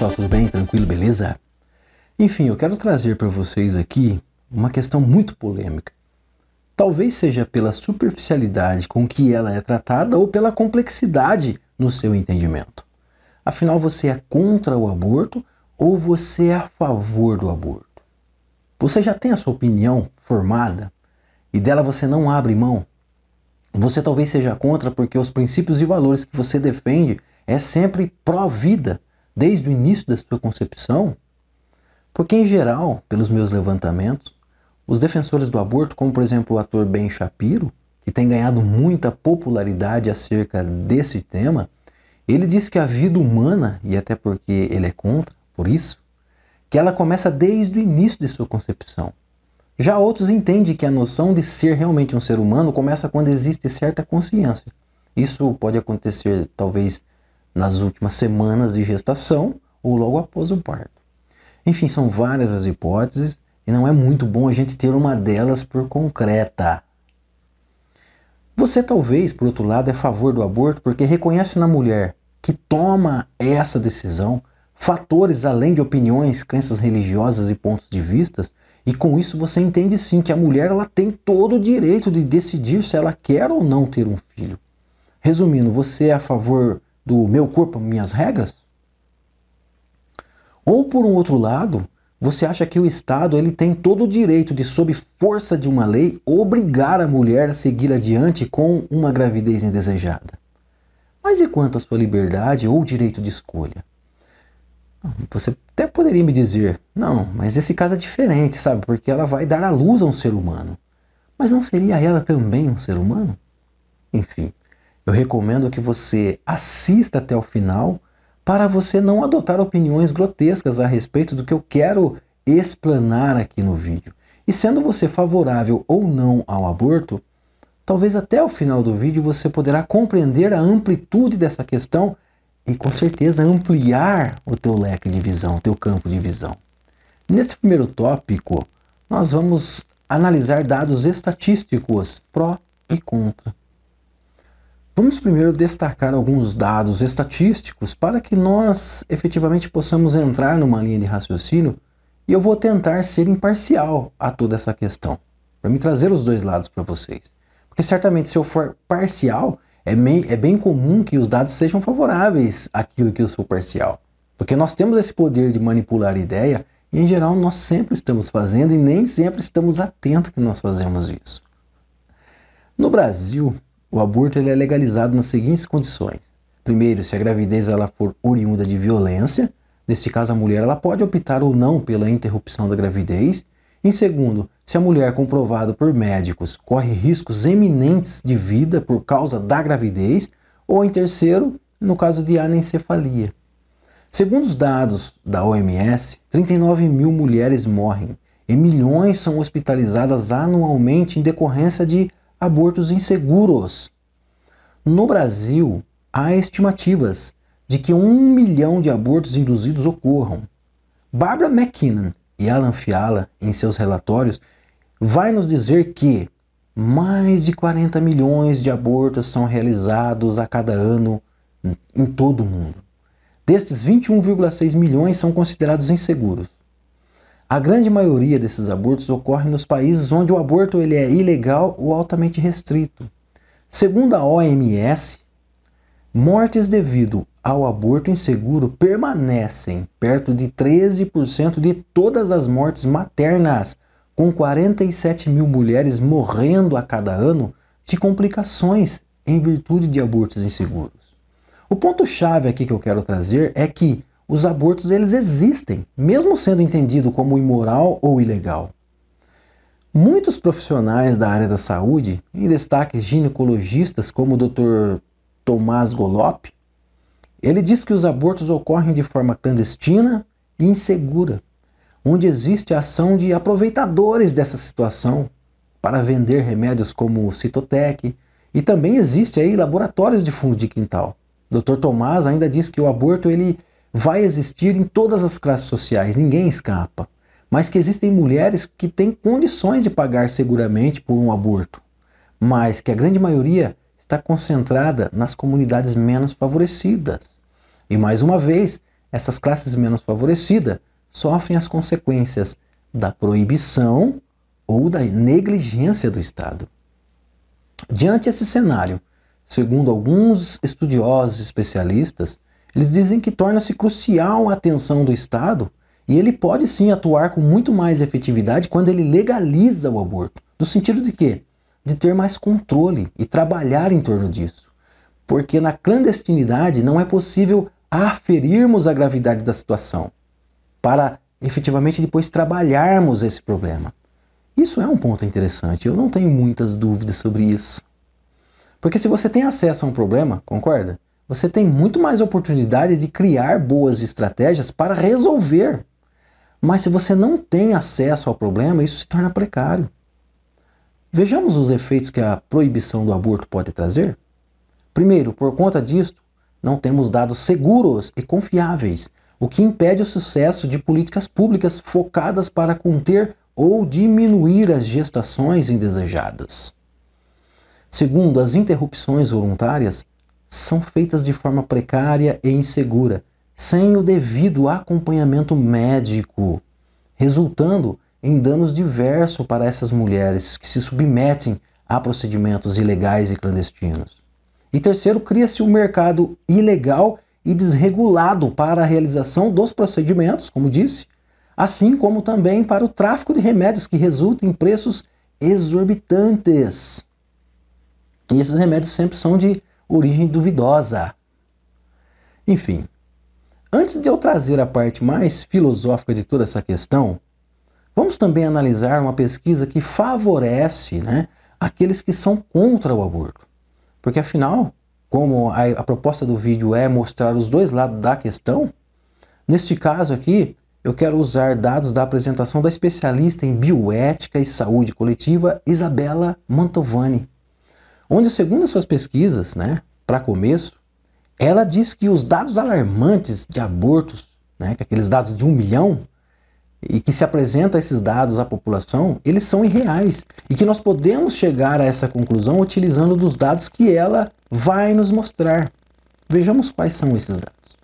pessoal, tudo bem? Tranquilo, beleza? Enfim, eu quero trazer para vocês aqui uma questão muito polêmica. Talvez seja pela superficialidade com que ela é tratada ou pela complexidade no seu entendimento. Afinal, você é contra o aborto ou você é a favor do aborto? Você já tem a sua opinião formada e dela você não abre mão? Você talvez seja contra porque os princípios e valores que você defende é sempre pró-vida, desde o início da sua concepção? Porque, em geral, pelos meus levantamentos, os defensores do aborto, como por exemplo o ator Ben Shapiro, que tem ganhado muita popularidade acerca desse tema, ele diz que a vida humana, e até porque ele é contra, por isso, que ela começa desde o início de sua concepção. Já outros entendem que a noção de ser realmente um ser humano começa quando existe certa consciência. Isso pode acontecer talvez nas últimas semanas de gestação ou logo após o parto. Enfim, são várias as hipóteses e não é muito bom a gente ter uma delas por concreta. Você talvez, por outro lado, é a favor do aborto porque reconhece na mulher que toma essa decisão fatores além de opiniões, crenças religiosas e pontos de vistas e com isso você entende sim que a mulher ela tem todo o direito de decidir se ela quer ou não ter um filho. Resumindo, você é a favor do meu corpo, minhas regras? Ou por um outro lado, você acha que o Estado ele tem todo o direito de, sob força de uma lei, obrigar a mulher a seguir adiante com uma gravidez indesejada? Mas e quanto à sua liberdade ou direito de escolha? Você até poderia me dizer, não, mas esse caso é diferente, sabe? Porque ela vai dar à luz a um ser humano. Mas não seria ela também um ser humano? Enfim, eu recomendo que você assista até o final para você não adotar opiniões grotescas a respeito do que eu quero explanar aqui no vídeo. E sendo você favorável ou não ao aborto, talvez até o final do vídeo você poderá compreender a amplitude dessa questão e com certeza ampliar o teu leque de visão, o teu campo de visão. Nesse primeiro tópico, nós vamos analisar dados estatísticos pró e contra. Vamos primeiro destacar alguns dados estatísticos para que nós efetivamente possamos entrar numa linha de raciocínio e eu vou tentar ser imparcial a toda essa questão, para me trazer os dois lados para vocês. Porque certamente se eu for parcial, é bem, é bem comum que os dados sejam favoráveis àquilo que eu sou parcial. Porque nós temos esse poder de manipular ideia e, em geral, nós sempre estamos fazendo e nem sempre estamos atentos que nós fazemos isso. No Brasil, o aborto ele é legalizado nas seguintes condições. Primeiro, se a gravidez ela for oriunda de violência, nesse caso a mulher ela pode optar ou não pela interrupção da gravidez. Em segundo, se a mulher, comprovado por médicos, corre riscos eminentes de vida por causa da gravidez, ou em terceiro, no caso de anencefalia. Segundo os dados da OMS, 39 mil mulheres morrem e milhões são hospitalizadas anualmente em decorrência de abortos inseguros. No Brasil, há estimativas de que um milhão de abortos induzidos ocorram. Barbara McKinnon e Alan Fiala, em seus relatórios, vai nos dizer que mais de 40 milhões de abortos são realizados a cada ano em todo o mundo. Destes, 21,6 milhões são considerados inseguros. A grande maioria desses abortos ocorre nos países onde o aborto ele é ilegal ou altamente restrito. Segundo a OMS, mortes devido ao aborto inseguro permanecem perto de 13% de todas as mortes maternas com 47 mil mulheres morrendo a cada ano de complicações em virtude de abortos inseguros. O ponto-chave aqui que eu quero trazer é que os abortos eles existem, mesmo sendo entendido como imoral ou ilegal. Muitos profissionais da área da saúde, em destaque ginecologistas como o Dr. Tomás Golop, ele diz que os abortos ocorrem de forma clandestina e insegura onde existe a ação de aproveitadores dessa situação para vender remédios como o Citotec, e também existe aí laboratórios de fundo de quintal. Dr. Tomás ainda diz que o aborto ele vai existir em todas as classes sociais, ninguém escapa, mas que existem mulheres que têm condições de pagar seguramente por um aborto, mas que a grande maioria está concentrada nas comunidades menos favorecidas. E mais uma vez, essas classes menos favorecidas sofrem as consequências da proibição ou da negligência do Estado. Diante esse cenário, segundo alguns estudiosos especialistas, eles dizem que torna-se crucial a atenção do Estado e ele pode sim atuar com muito mais efetividade quando ele legaliza o aborto. No sentido de quê? De ter mais controle e trabalhar em torno disso. Porque na clandestinidade não é possível aferirmos a gravidade da situação para efetivamente depois trabalharmos esse problema. Isso é um ponto interessante, eu não tenho muitas dúvidas sobre isso. Porque se você tem acesso a um problema, concorda? Você tem muito mais oportunidade de criar boas estratégias para resolver. Mas se você não tem acesso ao problema, isso se torna precário. Vejamos os efeitos que a proibição do aborto pode trazer. Primeiro, por conta disso, não temos dados seguros e confiáveis, o que impede o sucesso de políticas públicas focadas para conter ou diminuir as gestações indesejadas. Segundo, as interrupções voluntárias são feitas de forma precária e insegura, sem o devido acompanhamento médico, resultando em danos diversos para essas mulheres que se submetem a procedimentos ilegais e clandestinos. E terceiro, cria-se um mercado ilegal e desregulado para a realização dos procedimentos, como disse, assim como também para o tráfico de remédios que resulta em preços exorbitantes. E esses remédios sempre são de origem duvidosa. Enfim, antes de eu trazer a parte mais filosófica de toda essa questão, vamos também analisar uma pesquisa que favorece né, aqueles que são contra o aborto. Porque afinal, como a, a proposta do vídeo é mostrar os dois lados da questão, neste caso aqui, eu quero usar dados da apresentação da especialista em bioética e saúde coletiva Isabela Mantovani, onde, segundo as suas pesquisas, né, para começo, ela diz que os dados alarmantes de abortos, né, que aqueles dados de um milhão, e que se apresenta esses dados à população, eles são irreais e que nós podemos chegar a essa conclusão utilizando dos dados que ela vai nos mostrar. Vejamos quais são esses dados.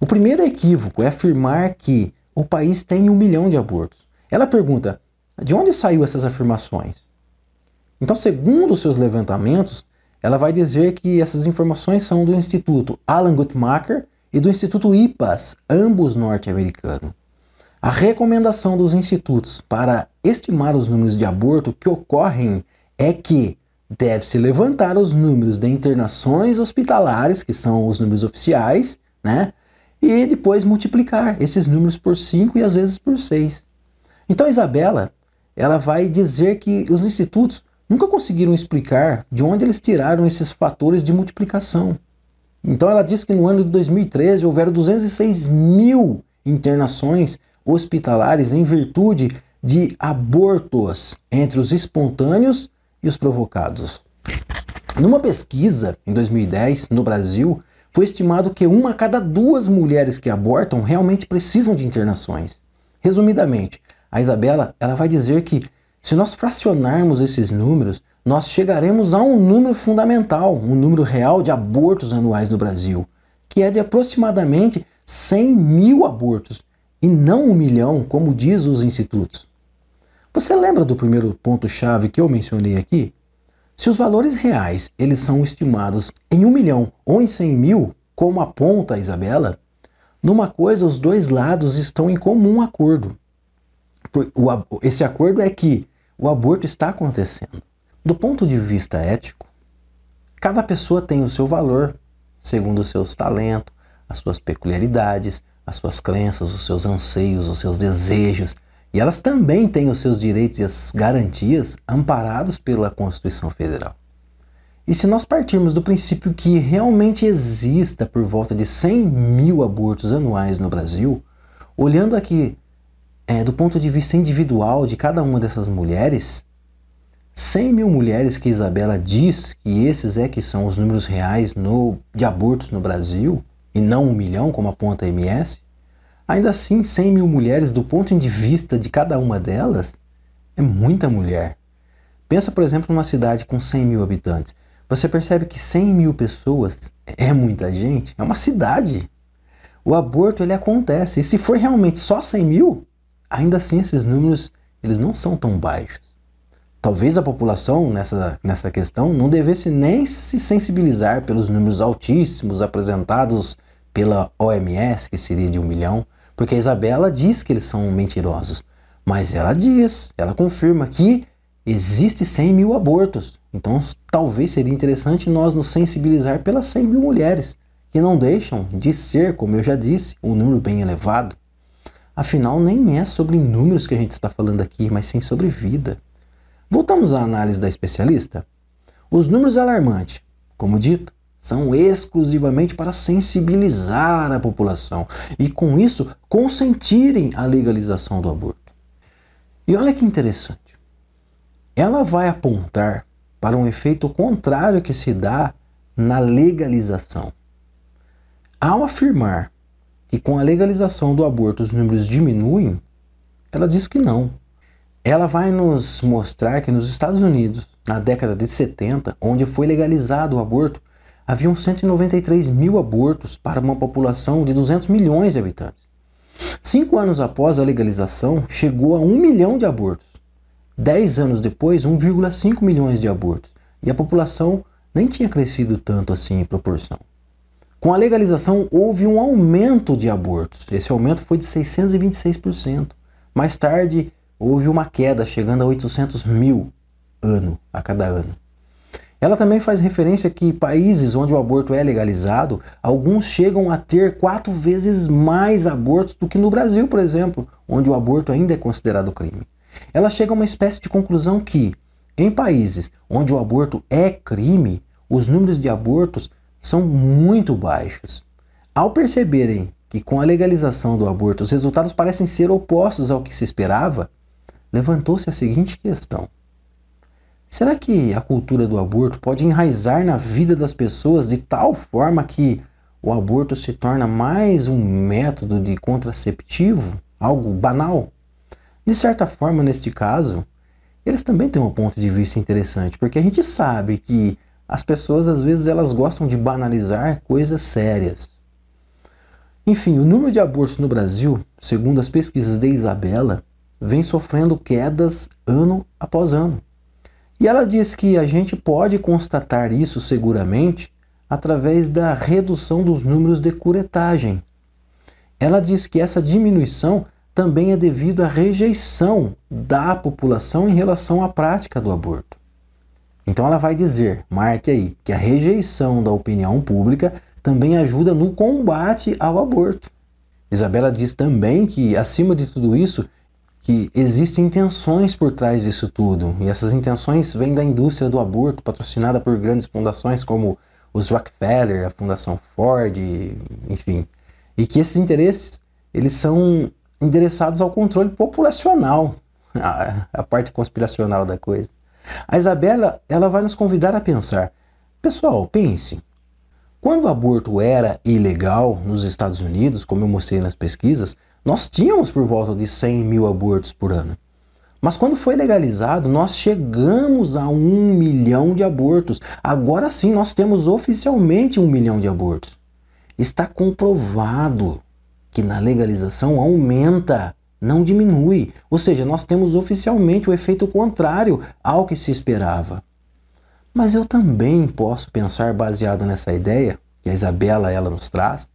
O primeiro equívoco é afirmar que o país tem um milhão de abortos. Ela pergunta: de onde saiu essas afirmações? Então, segundo seus levantamentos, ela vai dizer que essas informações são do Instituto Alan Guttmacher e do Instituto IPAS, ambos norte-americanos. A recomendação dos institutos para estimar os números de aborto que ocorrem é que deve-se levantar os números de internações hospitalares, que são os números oficiais, né? E depois multiplicar esses números por 5 e às vezes por 6. Então Isabela, ela vai dizer que os institutos nunca conseguiram explicar de onde eles tiraram esses fatores de multiplicação. Então ela diz que no ano de 2013 houveram 206 mil internações hospitalares em virtude de abortos entre os espontâneos e os provocados. Numa pesquisa em 2010 no Brasil, foi estimado que uma a cada duas mulheres que abortam realmente precisam de internações. Resumidamente, a Isabela ela vai dizer que se nós fracionarmos esses números, nós chegaremos a um número fundamental, um número real de abortos anuais no Brasil, que é de aproximadamente 100 mil abortos e não um milhão, como diz os institutos. Você lembra do primeiro ponto-chave que eu mencionei aqui? Se os valores reais eles são estimados em um milhão ou em cem mil, como aponta a Isabela, numa coisa os dois lados estão em comum acordo. Esse acordo é que o aborto está acontecendo. Do ponto de vista ético, cada pessoa tem o seu valor, segundo os seus talentos, as suas peculiaridades, as suas crenças, os seus anseios, os seus desejos. E elas também têm os seus direitos e as garantias amparados pela Constituição Federal. E se nós partirmos do princípio que realmente exista por volta de 100 mil abortos anuais no Brasil, olhando aqui é, do ponto de vista individual de cada uma dessas mulheres, 100 mil mulheres que Isabela diz que esses é que são os números reais no, de abortos no Brasil, e não um milhão, como aponta a MS, ainda assim 100 mil mulheres, do ponto de vista de cada uma delas, é muita mulher. Pensa, por exemplo, numa cidade com 100 mil habitantes. Você percebe que 100 mil pessoas é muita gente? É uma cidade. o aborto ele acontece. E se for realmente só 100 mil, ainda assim esses números eles não são tão baixos. Talvez a população nessa, nessa questão não devesse nem se sensibilizar pelos números altíssimos apresentados pela OMS, que seria de um milhão, porque a Isabela diz que eles são mentirosos. Mas ela diz, ela confirma que existe 100 mil abortos. Então talvez seria interessante nós nos sensibilizar pelas 100 mil mulheres, que não deixam de ser, como eu já disse, um número bem elevado. Afinal, nem é sobre números que a gente está falando aqui, mas sim sobre vida. Voltamos à análise da especialista. Os números alarmantes, como dito, são exclusivamente para sensibilizar a população e, com isso, consentirem a legalização do aborto. E olha que interessante. Ela vai apontar para um efeito contrário que se dá na legalização. Ao afirmar que com a legalização do aborto os números diminuem, ela diz que não. Ela vai nos mostrar que nos Estados Unidos, na década de 70, onde foi legalizado o aborto, haviam 193 mil abortos para uma população de 200 milhões de habitantes. Cinco anos após a legalização, chegou a 1 milhão de abortos. Dez anos depois, 1,5 milhões de abortos. E a população nem tinha crescido tanto assim em proporção. Com a legalização, houve um aumento de abortos. Esse aumento foi de 626%. Mais tarde, houve uma queda, chegando a 800 mil ano a cada ano. Ela também faz referência que países onde o aborto é legalizado, alguns chegam a ter quatro vezes mais abortos do que no Brasil, por exemplo, onde o aborto ainda é considerado crime. Ela chega a uma espécie de conclusão que, em países onde o aborto é crime, os números de abortos são muito baixos. Ao perceberem que com a legalização do aborto os resultados parecem ser opostos ao que se esperava, levantou-se a seguinte questão: será que a cultura do aborto pode enraizar na vida das pessoas de tal forma que o aborto se torna mais um método de contraceptivo, algo banal? De certa forma, neste caso, eles também têm um ponto de vista interessante, porque a gente sabe que as pessoas às vezes elas gostam de banalizar coisas sérias. Enfim, o número de abortos no Brasil, segundo as pesquisas de Isabela, vem sofrendo quedas ano após ano. E ela diz que a gente pode constatar isso seguramente através da redução dos números de curetagem. Ela diz que essa diminuição também é devido à rejeição da população em relação à prática do aborto. Então ela vai dizer, marque aí, que a rejeição da opinião pública também ajuda no combate ao aborto. Isabela diz também que, acima de tudo isso, que existem intenções por trás disso tudo. E essas intenções vêm da indústria do aborto, patrocinada por grandes fundações como os Rockefeller, a Fundação Ford, enfim. E que esses interesses, eles são endereçados ao controle populacional, a, a parte conspiracional da coisa. A Isabela, ela vai nos convidar a pensar. Pessoal, pense. Quando o aborto era ilegal nos Estados Unidos, como eu mostrei nas pesquisas, nós tínhamos por volta de 100 mil abortos por ano. Mas quando foi legalizado, nós chegamos a um milhão de abortos. Agora sim, nós temos oficialmente um milhão de abortos. Está comprovado que na legalização aumenta não diminui. Ou seja, nós temos oficialmente o efeito contrário ao que se esperava. Mas eu também posso pensar, baseado nessa ideia que a Isabela ela nos traz,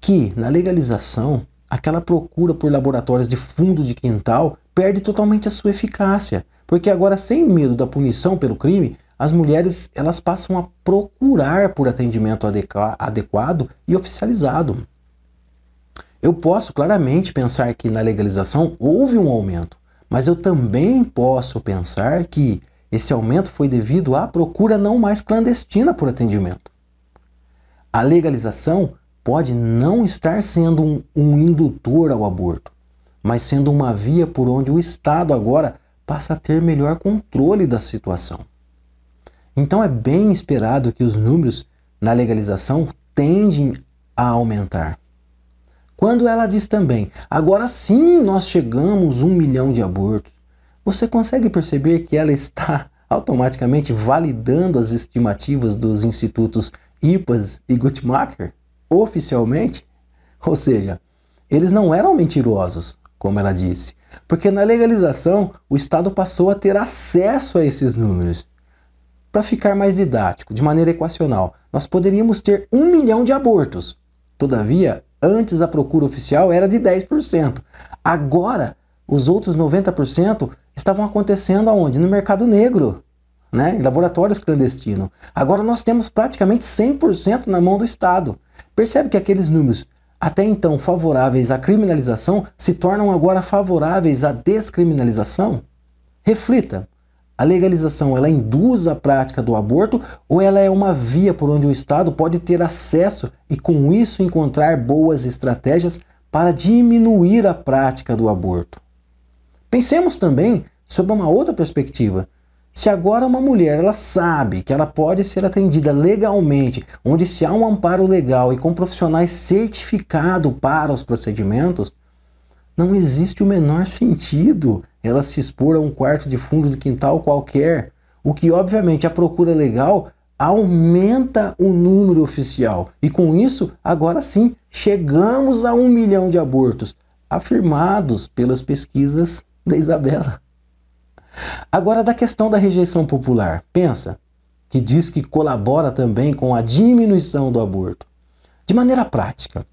que na legalização, aquela procura por laboratórios de fundo de quintal perde totalmente a sua eficácia, porque agora sem medo da punição pelo crime, as mulheres elas passam a procurar por atendimento adequado e oficializado. Eu posso claramente pensar que na legalização houve um aumento, mas eu também posso pensar que esse aumento foi devido à procura não mais clandestina por atendimento. A legalização pode não estar sendo um, um indutor ao aborto, mas sendo uma via por onde o Estado agora passa a ter melhor controle da situação. Então é bem esperado que os números na legalização tendem a aumentar. Quando ela diz também, agora sim nós chegamos um milhão de abortos, você consegue perceber que ela está automaticamente validando as estimativas dos institutos IPAS e Guttmacher? Oficialmente? Ou seja, eles não eram mentirosos, como ela disse, porque na legalização o Estado passou a ter acesso a esses números. Para ficar mais didático, de maneira equacional, nós poderíamos ter um milhão de abortos. Todavia, antes a procura oficial era de 10%. Agora, os outros 90% estavam acontecendo aonde? No mercado negro, né? em laboratórios clandestinos. Agora nós temos praticamente 100% na mão do Estado. Percebe que aqueles números até então favoráveis à criminalização se tornam agora favoráveis à descriminalização? Reflita, a legalização ela induz a prática do aborto ou ela é uma via por onde o Estado pode ter acesso e com isso encontrar boas estratégias para diminuir a prática do aborto? Pensemos também sobre uma outra perspectiva. Se agora uma mulher ela sabe que ela pode ser atendida legalmente, onde se há um amparo legal e com profissionais certificados para os procedimentos, não existe o menor sentido ela se expor a um quarto de fundo de quintal qualquer, o que obviamente a procura legal aumenta o número oficial. E com isso, agora sim, chegamos a um milhão de abortos, afirmados pelas pesquisas da Isabela. Agora, da questão da rejeição popular, pensa que diz que colabora também com a diminuição do aborto. De maneira prática,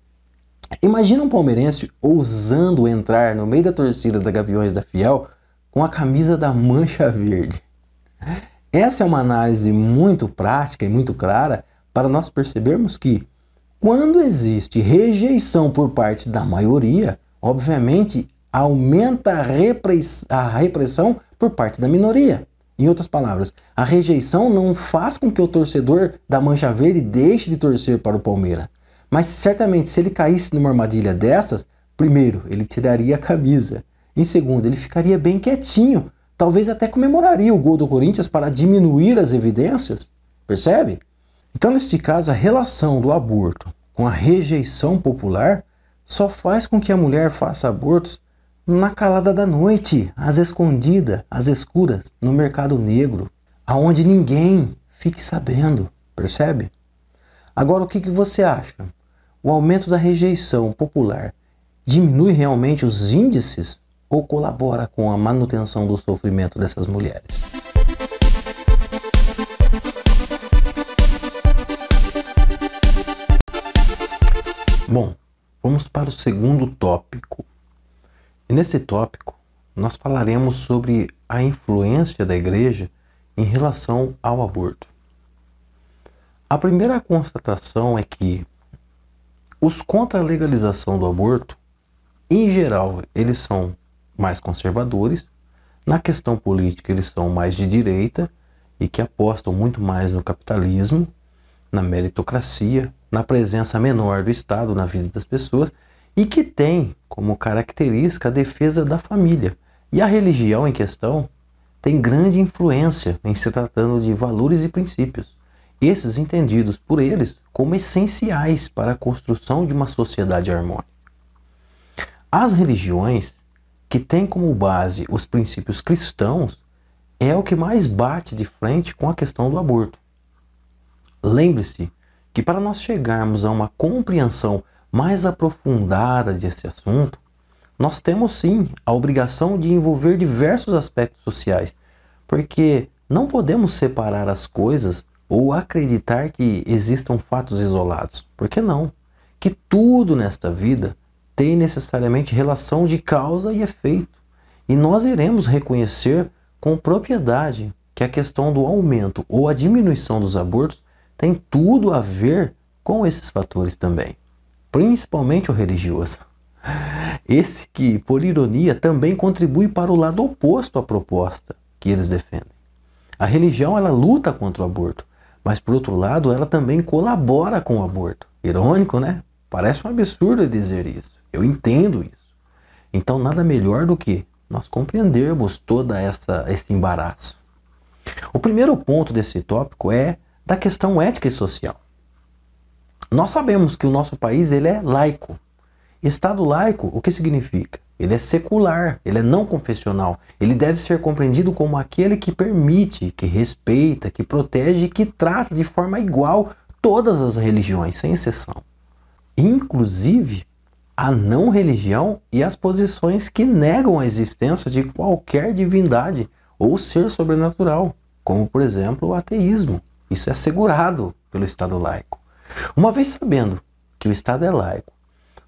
imagina um palmeirense ousando entrar no meio da torcida da Gaviões da Fiel com a camisa da Mancha Verde. Essa é uma análise muito prática e muito clara para nós percebermos que, quando existe rejeição por parte da maioria, obviamente aumenta a repressão por parte da minoria. Em outras palavras, a rejeição não faz com que o torcedor da Mancha Verde deixe de torcer para o Palmeiras. Mas certamente, se ele caísse numa armadilha dessas, primeiro, ele tiraria a camisa. Em segundo, ele ficaria bem quietinho. Talvez até comemoraria o gol do Corinthians para diminuir as evidências. Percebe? Então, neste caso, a relação do aborto com a rejeição popular só faz com que a mulher faça abortos na calada da noite, às escondidas, às escuras, no mercado negro, aonde ninguém fique sabendo, percebe? Agora, o que, que você acha? O aumento da rejeição popular diminui realmente os índices ou colabora com a manutenção do sofrimento dessas mulheres? Bom, vamos para o segundo tópico e nesse tópico, nós falaremos sobre a influência da igreja em relação ao aborto. A primeira constatação é que os contra a legalização do aborto, em geral, eles são mais conservadores, na questão política, eles são mais de direita e que apostam muito mais no capitalismo, na meritocracia, na presença menor do Estado na vida das pessoas e que tem como característica a defesa da família. E a religião em questão tem grande influência em se tratando de valores e princípios, esses entendidos por eles como essenciais para a construção de uma sociedade harmônica. As religiões que têm como base os princípios cristãos é o que mais bate de frente com a questão do aborto. Lembre-se que para nós chegarmos a uma compreensão mais aprofundada desse assunto, nós temos sim a obrigação de envolver diversos aspectos sociais, porque não podemos separar as coisas ou acreditar que existam fatos isolados. Por que não? Que tudo nesta vida tem necessariamente relação de causa e efeito. E nós iremos reconhecer com propriedade que a questão do aumento ou a diminuição dos abortos tem tudo a ver com esses fatores também principalmente o religioso. Esse que, por ironia, também contribui para o lado oposto à proposta que eles defendem. A religião ela luta contra o aborto, mas por outro lado ela também colabora com o aborto. Irônico, né? Parece um absurdo dizer isso. Eu entendo isso. Então nada melhor do que nós compreendermos toda essa esse embaraço. O primeiro ponto desse tópico é da questão ética e social. Nós sabemos que o nosso país ele é laico. Estado laico, o que significa? Ele é secular, ele é não confessional. Ele deve ser compreendido como aquele que permite, que respeita, que protege e que trata de forma igual todas as religiões, sem exceção. Inclusive a não religião e as posições que negam a existência de qualquer divindade ou ser sobrenatural, como por exemplo o ateísmo. Isso é assegurado pelo Estado laico. Uma vez sabendo que o Estado é laico,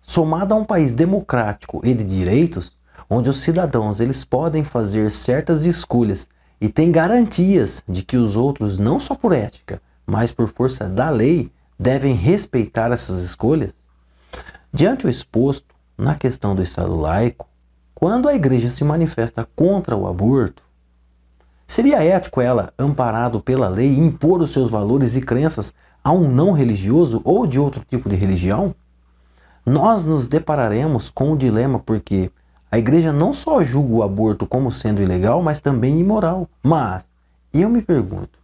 somado a um país democrático e de direitos, onde os cidadãos eles podem fazer certas escolhas e têm garantias de que os outros, não só por ética, mas por força da lei, devem respeitar essas escolhas? Diante o exposto na questão do Estado laico, quando a igreja se manifesta contra o aborto, seria ético ela, amparado pela lei, impor os seus valores e crenças a um não religioso ou de outro tipo de religião? Nós nos depararemos com o dilema porque a igreja não só julga o aborto como sendo ilegal, mas também imoral. Mas eu me pergunto,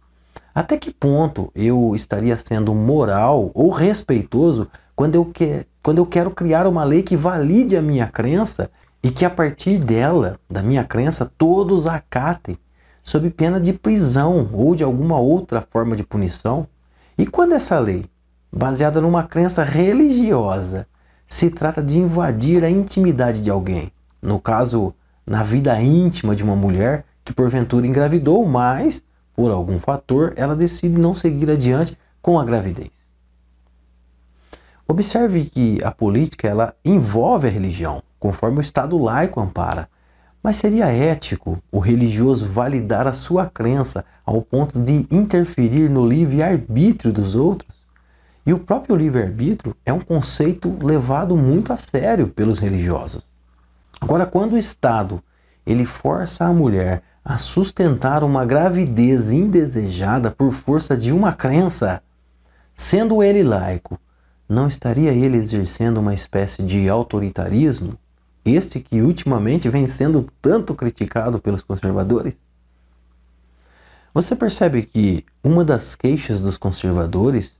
até que ponto eu estaria sendo moral ou respeitoso quando eu, que, quando eu quero criar uma lei que valide a minha crença e que a partir dela, da minha crença, todos acatem, sob pena de prisão ou de alguma outra forma de punição? E quando essa lei, baseada numa crença religiosa, se trata de invadir a intimidade de alguém, no caso, na vida íntima de uma mulher que porventura engravidou, mas por algum fator, ela decide não seguir adiante com a gravidez. Observe que a política ela envolve a religião, conforme o Estado laico ampara. Mas seria ético o religioso validar a sua crença ao ponto de interferir no livre-arbítrio dos outros? E o próprio livre-arbítrio é um conceito levado muito a sério pelos religiosos. Agora, quando o Estado ele força a mulher a sustentar uma gravidez indesejada por força de uma crença, sendo ele laico, não estaria ele exercendo uma espécie de autoritarismo? Este que ultimamente vem sendo tanto criticado pelos conservadores? Você percebe que uma das queixas dos conservadores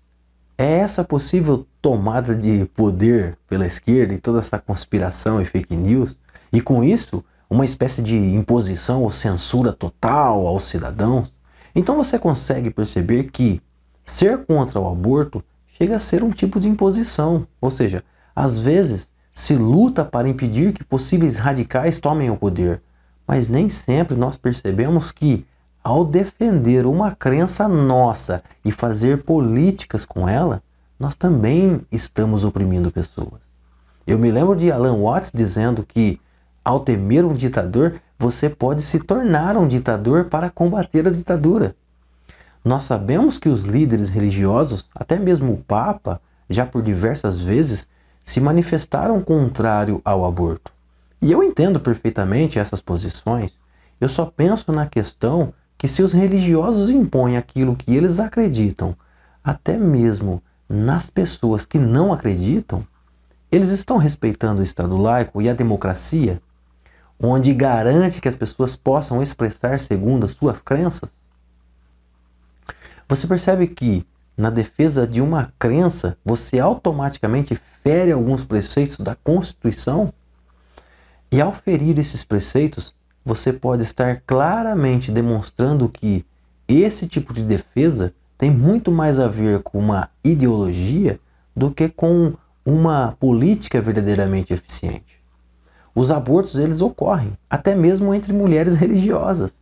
é essa possível tomada de poder pela esquerda e toda essa conspiração e fake news, e com isso uma espécie de imposição ou censura total aos cidadãos, então você consegue perceber que ser contra o aborto chega a ser um tipo de imposição, ou seja, às vezes se luta para impedir que possíveis radicais tomem o poder, mas nem sempre nós percebemos que, ao defender uma crença nossa e fazer políticas com ela, nós também estamos oprimindo pessoas. Eu me lembro de Alan Watts dizendo que ao temer um ditador, você pode se tornar um ditador para combater a ditadura. Nós sabemos que os líderes religiosos, até mesmo o Papa, já por diversas vezes, se manifestaram contrário ao aborto. E eu entendo perfeitamente essas posições. Eu só penso na questão que se os religiosos impõem aquilo que eles acreditam, até mesmo nas pessoas que não acreditam, eles estão respeitando o Estado laico e a democracia? onde garante que as pessoas possam expressar segundo as suas crenças? Você percebe que na defesa de uma crença você automaticamente fere alguns preceitos da Constituição? E ao ferir esses preceitos, você pode estar claramente demonstrando que esse tipo de defesa tem muito mais a ver com uma ideologia do que com uma política verdadeiramente eficiente. Os abortos eles ocorrem, até mesmo entre mulheres religiosas.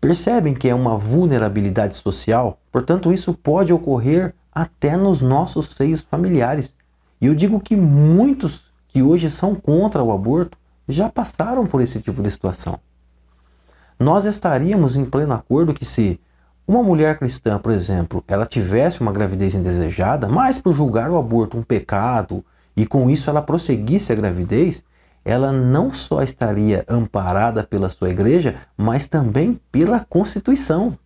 Percebem que é uma vulnerabilidade social, portanto isso pode ocorrer até nos nossos seios familiares. E eu digo que muitos que hoje são contra o aborto já passaram por esse tipo de situação. Nós estaríamos em pleno acordo que se uma mulher cristã, por exemplo, ela tivesse uma gravidez indesejada, mas por julgar o aborto um pecado e com isso ela prosseguisse a gravidez, ela não só estaria amparada pela sua igreja, mas também pela Constituição.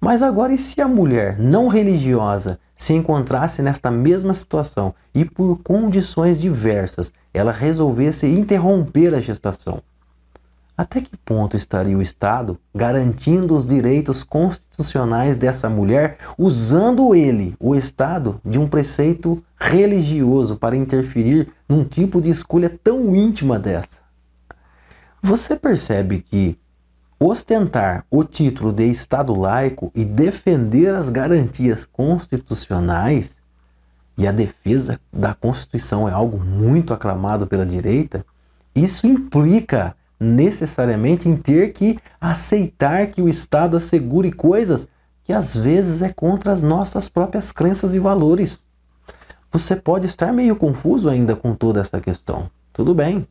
Mas agora, e se a mulher não religiosa se encontrasse nesta mesma situação e por condições diversas ela resolvesse interromper a gestação? Até que ponto estaria o Estado garantindo os direitos constitucionais dessa mulher, usando ele, o Estado, de um preceito religioso para interferir num tipo de escolha tão íntima dessa? Você percebe que ostentar o título de Estado laico e defender as garantias constitucionais e a defesa da Constituição é algo muito aclamado pela direita, isso implica necessariamente em ter que aceitar que o Estado assegure coisas que às vezes é contra as nossas próprias crenças e valores. Você pode estar meio confuso ainda com toda essa questão. Tudo bem.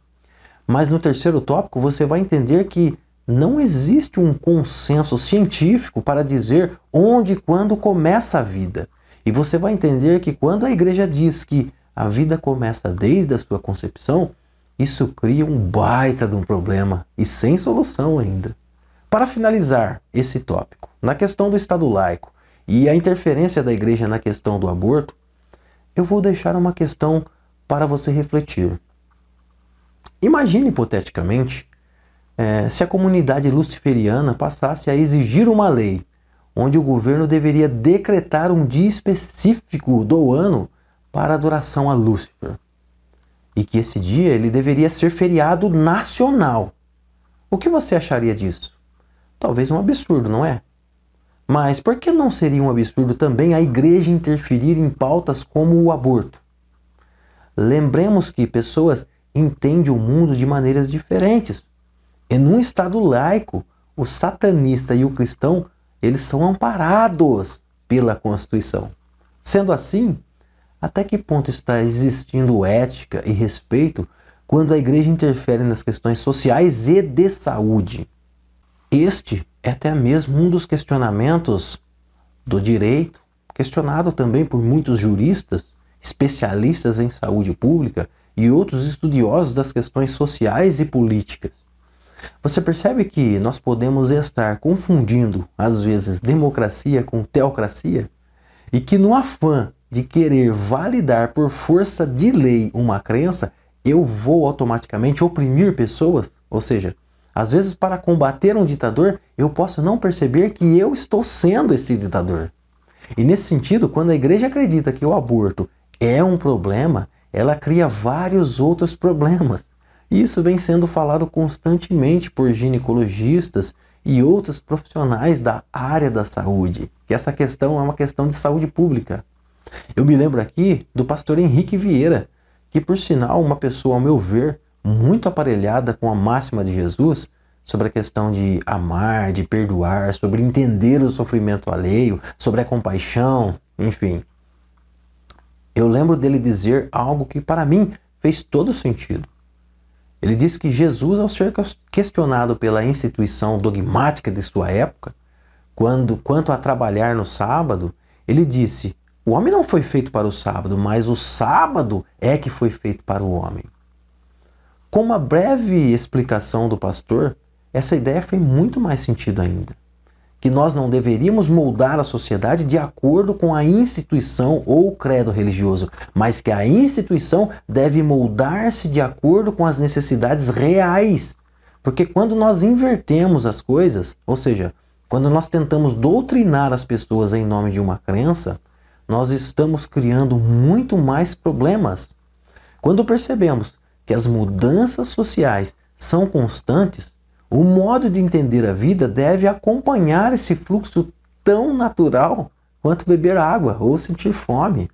Mas no terceiro tópico você vai entender que não existe um consenso científico para dizer onde e quando começa a vida. E você vai entender que quando a igreja diz que a vida começa desde a sua concepção, isso cria um baita de um problema e sem solução ainda. Para finalizar esse tópico, na questão do Estado laico e a interferência da igreja na questão do aborto, eu vou deixar uma questão para você refletir. Imagine hipoteticamente é, se a comunidade luciferiana passasse a exigir uma lei onde o governo deveria decretar um dia específico do ano para adoração a Lúcifer. E que esse dia ele deveria ser feriado nacional. O que você acharia disso? Talvez um absurdo, não é? Mas por que não seria um absurdo também a igreja interferir em pautas como o aborto? Lembremos que pessoas entendem o mundo de maneiras diferentes. E num estado laico, o satanista e o cristão eles são amparados pela Constituição. Sendo assim, até que ponto está existindo ética e respeito quando a igreja interfere nas questões sociais e de saúde? Este é até mesmo um dos questionamentos do direito, questionado também por muitos juristas, especialistas em saúde pública e outros estudiosos das questões sociais e políticas. Você percebe que nós podemos estar confundindo, às vezes, democracia com teocracia? E que no afã de querer validar por força de lei uma crença, eu vou automaticamente oprimir pessoas? Ou seja, às vezes, para combater um ditador, eu posso não perceber que eu estou sendo esse ditador. E nesse sentido, quando a igreja acredita que o aborto é um problema, ela cria vários outros problemas. Isso vem sendo falado constantemente por ginecologistas e outros profissionais da área da saúde, que essa questão é uma questão de saúde pública. Eu me lembro aqui do pastor Henrique Vieira, que por sinal uma pessoa, ao meu ver, muito aparelhada com a máxima de Jesus sobre a questão de amar, de perdoar, sobre entender o sofrimento alheio, sobre a compaixão, enfim. Eu lembro dele dizer algo que para mim fez todo sentido. Ele diz que Jesus, ao ser questionado pela instituição dogmática de sua época, quando quanto a trabalhar no sábado, ele disse: O homem não foi feito para o sábado, mas o sábado é que foi feito para o homem. Com uma breve explicação do pastor, essa ideia fez muito mais sentido ainda que nós não deveríamos moldar a sociedade de acordo com a instituição ou credo religioso, mas que a instituição deve moldar-se de acordo com as necessidades reais. Porque quando nós invertemos as coisas, ou seja, quando nós tentamos doutrinar as pessoas em nome de uma crença, nós estamos criando muito mais problemas. Quando percebemos que as mudanças sociais são constantes, o modo de entender a vida deve acompanhar esse fluxo tão natural quanto beber água ou sentir fome.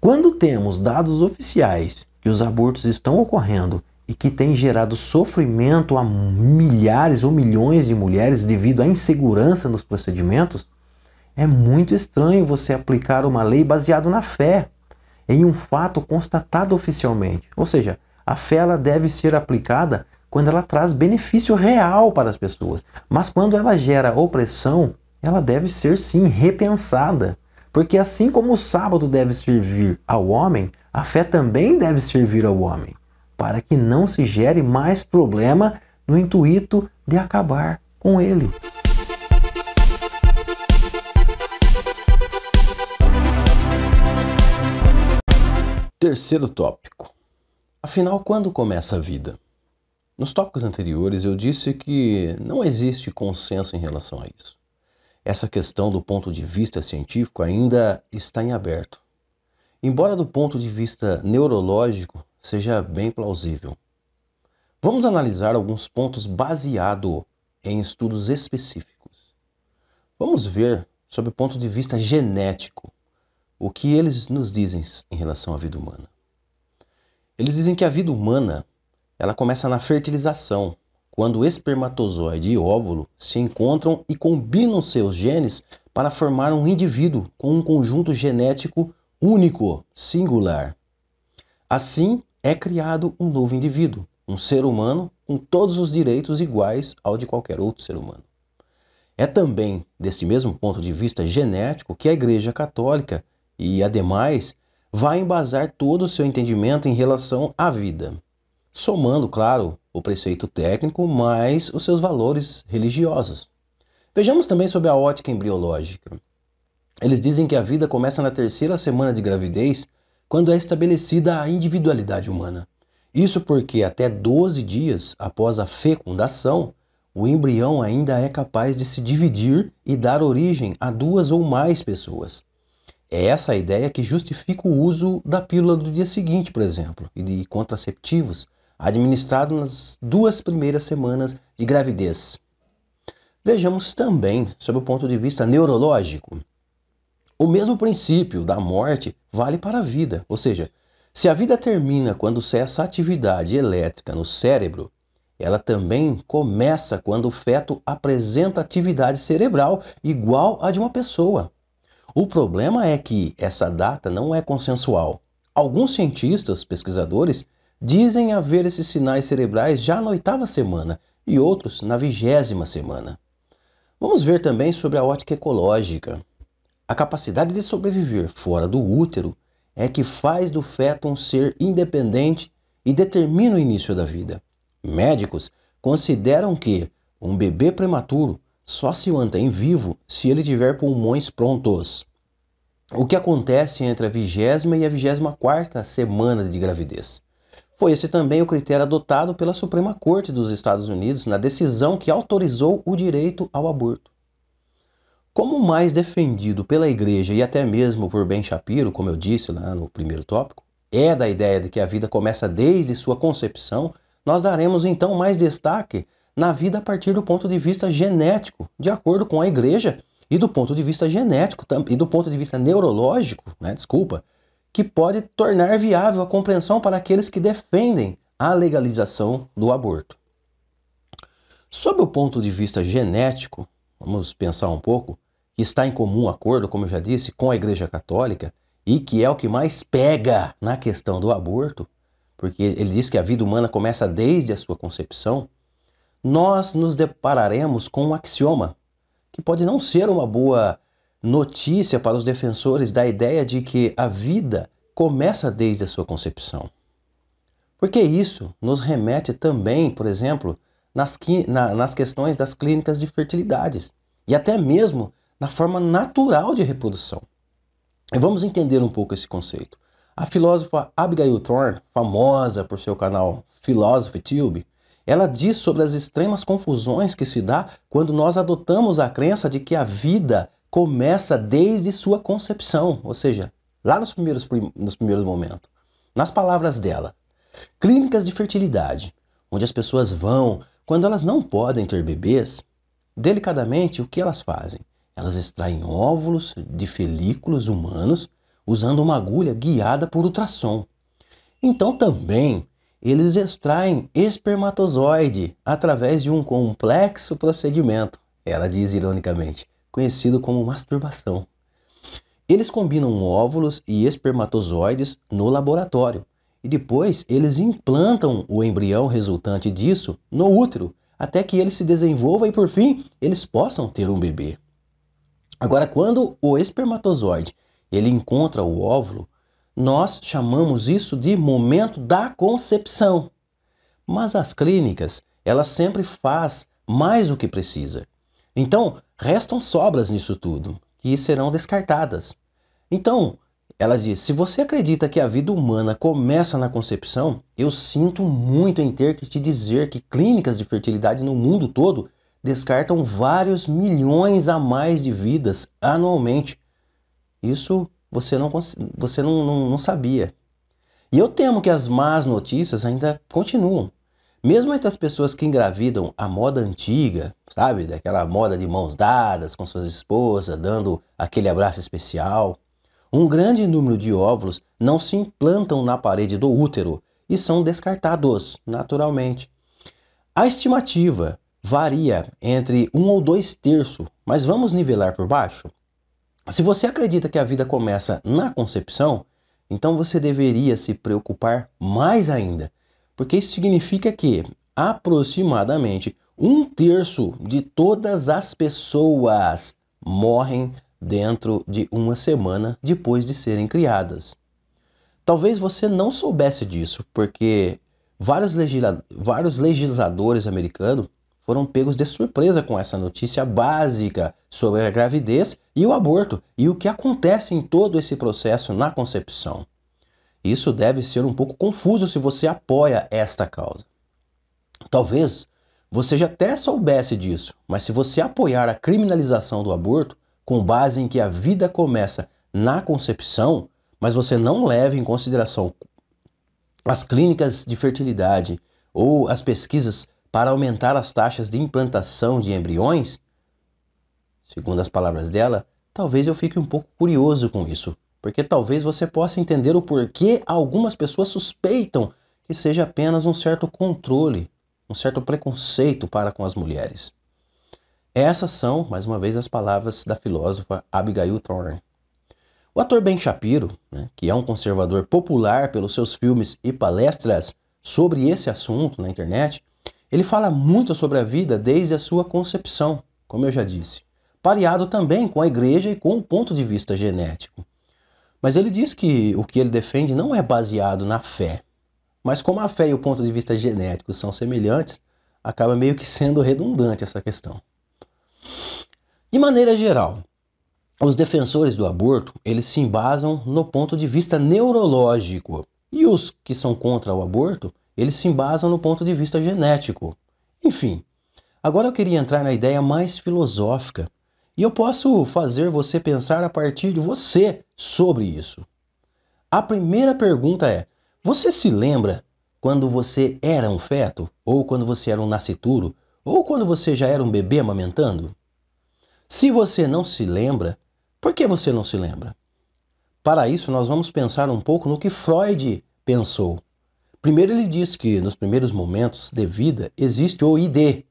Quando temos dados oficiais que os abortos estão ocorrendo e que têm gerado sofrimento a milhares ou milhões de mulheres devido à insegurança nos procedimentos, é muito estranho você aplicar uma lei baseada na fé, em um fato constatado oficialmente. Ou seja, a fé ela deve ser aplicada quando ela traz benefício real para as pessoas. Mas quando ela gera opressão, ela deve ser sim repensada. Porque assim como o sábado deve servir ao homem, a fé também deve servir ao homem, para que não se gere mais problema no intuito de acabar com ele. Terceiro tópico. Afinal, quando começa a vida? Nos tópicos anteriores eu disse que não existe consenso em relação a isso. Essa questão do ponto de vista científico ainda está em aberto. Embora do ponto de vista neurológico seja bem plausível. Vamos analisar alguns pontos baseados em estudos específicos. Vamos ver sob o ponto de vista genético o que eles nos dizem em relação à vida humana. Eles dizem que a vida humana ela começa na fertilização, quando espermatozoide e óvulo se encontram e combinam seus genes para formar um indivíduo com um conjunto genético único, singular. Assim é criado um novo indivíduo, um ser humano com todos os direitos iguais ao de qualquer outro ser humano. É também desse mesmo ponto de vista genético que a Igreja Católica e, ademais, vai embasar todo o seu entendimento em relação à vida, somando, claro, o preceito técnico mais os seus valores religiosos. Vejamos também sobre a ótica embriológica. Eles dizem que a vida começa na terceira semana de gravidez, quando é estabelecida a individualidade humana. Isso porque até 12 dias após a fecundação, o embrião ainda é capaz de se dividir e dar origem a duas ou mais pessoas. É essa a ideia que justifica o uso da pílula do dia seguinte, por exemplo, e de contraceptivos, administrado nas duas primeiras semanas de gravidez. Vejamos também sob o ponto de vista neurológico. O mesmo princípio da morte vale para a vida, ou seja, se a vida termina quando cessa a atividade elétrica no cérebro, ela também começa quando o feto apresenta atividade cerebral igual à de uma pessoa. O problema é que essa data não é consensual. Alguns cientistas, pesquisadores, dizem haver esses sinais cerebrais já na oitava semana e outros na vigésima semana. Vamos ver também sobre a ótica ecológica. A capacidade de sobreviver fora do útero é que faz do feto um ser independente e determina o início da vida. Médicos consideram que um bebê prematuro só se mantém vivo se ele tiver pulmões prontos. O que acontece entre a vigésima e a vigésima quarta semana de gravidez? Foi esse também o critério adotado pela Suprema Corte dos Estados Unidos na decisão que autorizou o direito ao aborto. Como mais defendido pela Igreja e até mesmo por Ben Shapiro, como eu disse lá no primeiro tópico, é da ideia de que a vida começa desde sua concepção, nós daremos então mais destaque na vida a partir do ponto de vista genético, de acordo com a Igreja, e do ponto de vista genético e do ponto de vista neurológico, né, desculpa, que pode tornar viável a compreensão para aqueles que defendem a legalização do aborto. Sob o ponto de vista genético, vamos pensar um pouco, que está em comum acordo, como eu já disse, com a Igreja Católica e que é o que mais pega na questão do aborto, porque ele diz que a vida humana começa desde a sua concepção, nós nos depararemos com um axioma que pode não ser uma boa notícia para os defensores da ideia de que a vida começa desde a sua concepção. Porque isso nos remete também, por exemplo, nas, na, nas questões das clínicas de fertilidades e até mesmo na forma natural de reprodução. E vamos entender um pouco esse conceito. A filósofa Abigail Thorne, famosa por seu canal Philosophy Tube, ela diz sobre as extremas confusões que se dá quando nós adotamos a crença de que a vida começa desde sua concepção, ou seja, lá nos primeiros, nos primeiros momentos. Nas palavras dela, clínicas de fertilidade, onde as pessoas vão quando elas não podem ter bebês, delicadamente o que elas fazem? Elas extraem óvulos de felículos humanos usando uma agulha guiada por ultrassom. Então também eles extraem espermatozoide através de um complexo procedimento, ela diz ironicamente, conhecido como masturbação. Eles combinam óvulos e espermatozoides no laboratório e depois eles implantam o embrião resultante disso no útero até que ele se desenvolva e por fim eles possam ter um bebê. Agora, quando o espermatozoide ele encontra o óvulo, nós chamamos isso de momento da concepção. Mas as clínicas, elas sempre faz mais do que precisa. Então, restam sobras nisso tudo, que serão descartadas. Então, ela diz: se você acredita que a vida humana começa na concepção, eu sinto muito em ter que te dizer que clínicas de fertilidade no mundo todo descartam vários milhões a mais de vidas anualmente. Isso você não, você não, não, não sabia. E eu temo que as más notícias ainda continuam. Mesmo entre as pessoas que engravidam a moda antiga, sabe? Daquela moda de mãos dadas com suas esposas, dando aquele abraço especial. um grande número de óvulos não se implantam na parede do útero e são descartados naturalmente. A estimativa varia entre um ou dois terços, mas vamos nivelar por baixo? Se você acredita que a vida começa na concepção, então você deveria se preocupar mais ainda, porque isso significa que aproximadamente um terço de todas as pessoas morrem dentro de uma semana depois de serem criadas. Talvez você não soubesse disso, porque vários, legisla vários legisladores americanos foram pegos de surpresa com essa notícia básica sobre a gravidez e o aborto e o que acontece em todo esse processo na concepção. Isso deve ser um pouco confuso se você apoia esta causa. Talvez você já até soubesse disso, mas se você apoiar a criminalização do aborto com base em que a vida começa na concepção, mas você não leva em consideração as clínicas de fertilidade ou as pesquisas para aumentar as taxas de implantação de embriões, segundo as palavras dela, talvez eu fique um pouco curioso com isso, porque talvez você possa entender o porquê algumas pessoas suspeitam que seja apenas um certo controle um certo preconceito para com as mulheres. Essas são, mais uma vez, as palavras da filósofa Abigail Thorne. O ator Ben Shapiro, né, que é um conservador popular pelos seus filmes e palestras sobre esse assunto na internet, ele fala muito sobre a vida desde a sua concepção, como eu já disse, pareado também com a igreja e com o ponto de vista genético. Mas ele diz que o que ele defende não é baseado na fé, mas como a fé e o ponto de vista genético são semelhantes, acaba meio que sendo redundante essa questão. De maneira geral, os defensores do aborto, eles se embasam no ponto de vista neurológico, e os que são contra o aborto, eles se embasam no ponto de vista genético. Enfim, agora eu queria entrar na ideia mais filosófica, e eu posso fazer você pensar a partir de você sobre isso. A primeira pergunta é: você se lembra quando você era um feto? Ou quando você era um nascituro? Ou quando você já era um bebê amamentando? Se você não se lembra, por que você não se lembra? Para isso, nós vamos pensar um pouco no que Freud pensou. Primeiro, ele diz que nos primeiros momentos de vida existe o ID,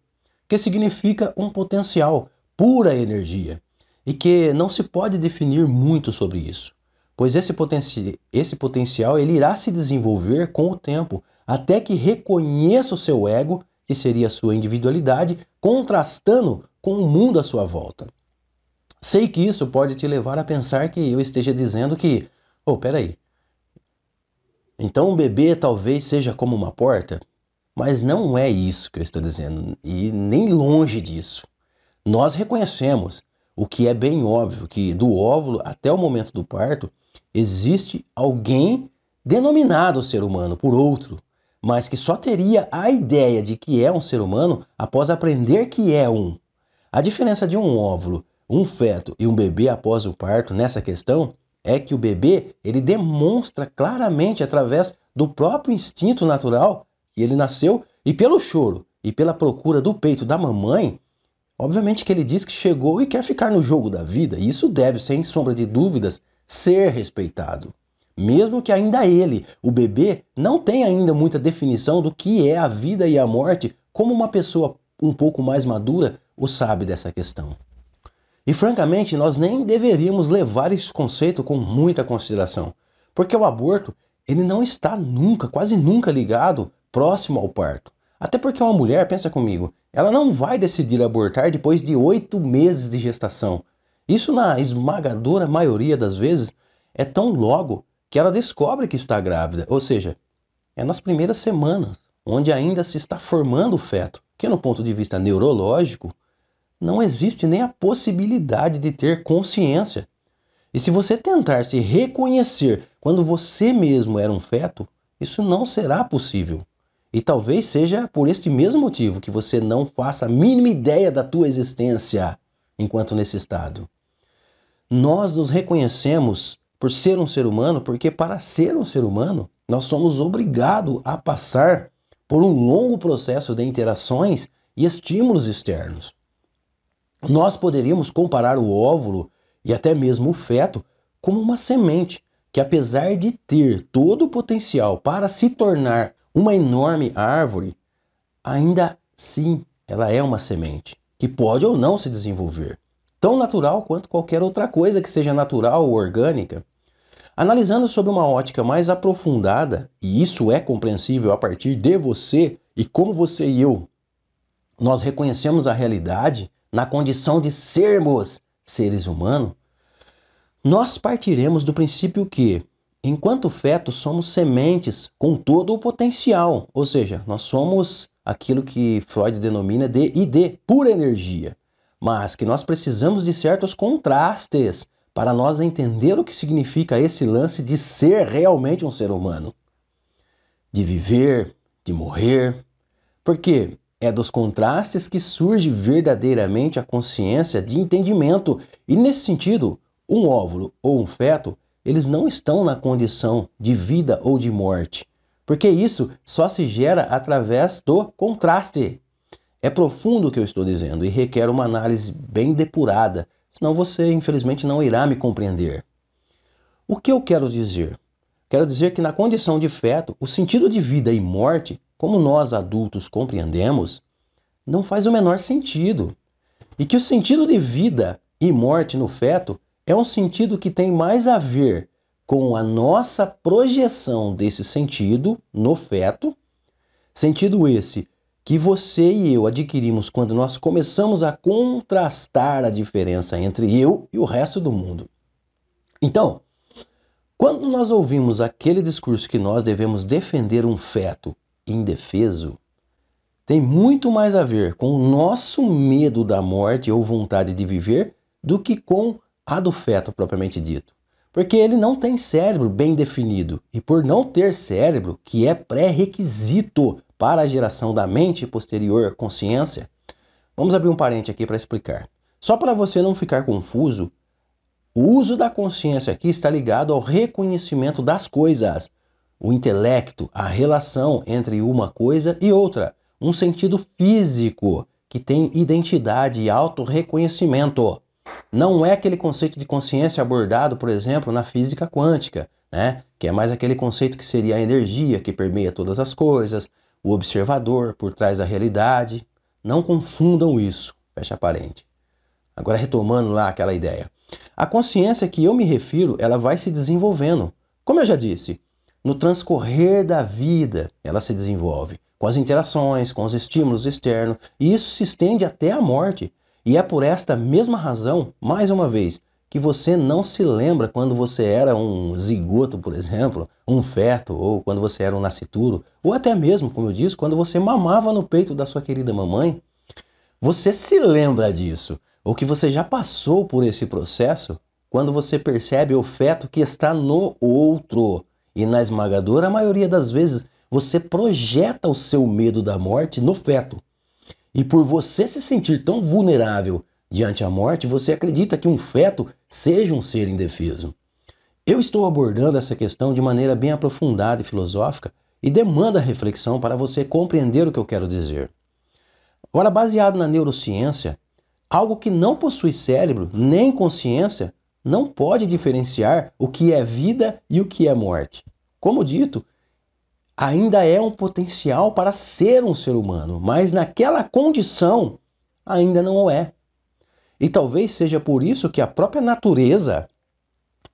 que significa um potencial, pura energia, e que não se pode definir muito sobre isso pois esse, potenci esse potencial ele irá se desenvolver com o tempo, até que reconheça o seu ego, que seria a sua individualidade, contrastando com o mundo à sua volta. Sei que isso pode te levar a pensar que eu esteja dizendo que, oh, peraí, então um bebê talvez seja como uma porta? Mas não é isso que eu estou dizendo, e nem longe disso. Nós reconhecemos o que é bem óbvio que do óvulo até o momento do parto existe alguém denominado ser humano por outro, mas que só teria a ideia de que é um ser humano após aprender que é um. A diferença de um óvulo, um feto e um bebê após o parto nessa questão é que o bebê ele demonstra claramente através do próprio instinto natural que ele nasceu e pelo choro e pela procura do peito da mamãe, obviamente que ele diz que chegou e quer ficar no jogo da vida, e isso deve, sem sombra de dúvidas, ser respeitado. Mesmo que ainda ele, o bebê, não tenha ainda muita definição do que é a vida e a morte, como uma pessoa um pouco mais madura o sabe dessa questão. E francamente, nós nem deveríamos levar esse conceito com muita consideração, porque o aborto, ele não está nunca, quase nunca ligado próximo ao parto. Até porque uma mulher, pensa comigo, ela não vai decidir abortar depois de oito meses de gestação. Isso, na esmagadora maioria das vezes, é tão logo que ela descobre que está grávida, ou seja, é nas primeiras semanas, onde ainda se está formando o feto, que no ponto de vista neurológico, não existe nem a possibilidade de ter consciência. E se você tentar se reconhecer quando você mesmo era um feto, isso não será possível. E talvez seja por este mesmo motivo que você não faça a mínima ideia da tua existência enquanto nesse estado. Nós nos reconhecemos por ser um ser humano, porque para ser um ser humano, nós somos obrigados a passar por um longo processo de interações e estímulos externos. Nós poderíamos comparar o óvulo e até mesmo o feto como uma semente que, apesar de ter todo o potencial para se tornar uma enorme árvore, ainda sim ela é uma semente que pode ou não se desenvolver, tão natural quanto qualquer outra coisa que seja natural ou orgânica. Analisando sobre uma ótica mais aprofundada, e isso é compreensível a partir de você e como você e eu, nós reconhecemos a realidade na condição de sermos seres humanos, nós partiremos do princípio que, enquanto fetos, somos sementes com todo o potencial, ou seja, nós somos aquilo que Freud denomina de ID, pura energia, mas que nós precisamos de certos contrastes para nós entender o que significa esse lance de ser realmente um ser humano, de viver, de morrer, porque é dos contrastes que surge verdadeiramente a consciência de entendimento, e nesse sentido, um óvulo ou um feto, eles não estão na condição de vida ou de morte, porque isso só se gera através do contraste. É profundo o que eu estou dizendo e requer uma análise bem depurada, senão você, infelizmente, não irá me compreender. O que eu quero dizer? Quero dizer que na condição de feto, o sentido de vida e morte, como nós adultos compreendemos, não faz o menor sentido. E que o sentido de vida e morte no feto é um sentido que tem mais a ver com a nossa projeção desse sentido no feto, sentido esse que você e eu adquirimos quando nós começamos a contrastar a diferença entre eu e o resto do mundo. Então, quando nós ouvimos aquele discurso que nós devemos defender um feto indefeso, tem muito mais a ver com o nosso medo da morte ou vontade de viver do que com a do feto propriamente dito. Porque ele não tem cérebro bem definido, e por não ter cérebro, que é pré-requisito para a geração da mente posterior consciência. Vamos abrir um parente aqui para explicar. Só para você não ficar confuso, o uso da consciência aqui está ligado ao reconhecimento das coisas, o intelecto, a relação entre uma coisa e outra, um sentido físico que tem identidade e autorreconhecimento. Não é aquele conceito de consciência abordado, por exemplo, na física quântica, né? que é mais aquele conceito que seria a energia que permeia todas as coisas, o observador por trás da realidade. Não confundam isso, fecha parente. Agora retomando lá aquela ideia. A consciência que eu me refiro, ela vai se desenvolvendo. Como eu já disse, no transcorrer da vida, ela se desenvolve com as interações, com os estímulos externos, e isso se estende até a morte. E é por esta mesma razão, mais uma vez, que você não se lembra quando você era um zigoto, por exemplo, um feto, ou quando você era um nascituro, ou até mesmo, como eu disse, quando você mamava no peito da sua querida mamãe. Você se lembra disso, ou que você já passou por esse processo quando você percebe o feto que está no outro. E na esmagadora maioria das vezes, você projeta o seu medo da morte no feto. E por você se sentir tão vulnerável diante a morte, você acredita que um feto seja um ser indefeso. Eu estou abordando essa questão de maneira bem aprofundada e filosófica e demanda reflexão para você compreender o que eu quero dizer. Agora, baseado na neurociência, algo que não possui cérebro nem consciência não pode diferenciar o que é vida e o que é morte. Como dito, ainda é um potencial para ser um ser humano, mas naquela condição ainda não o é. E talvez seja por isso que a própria natureza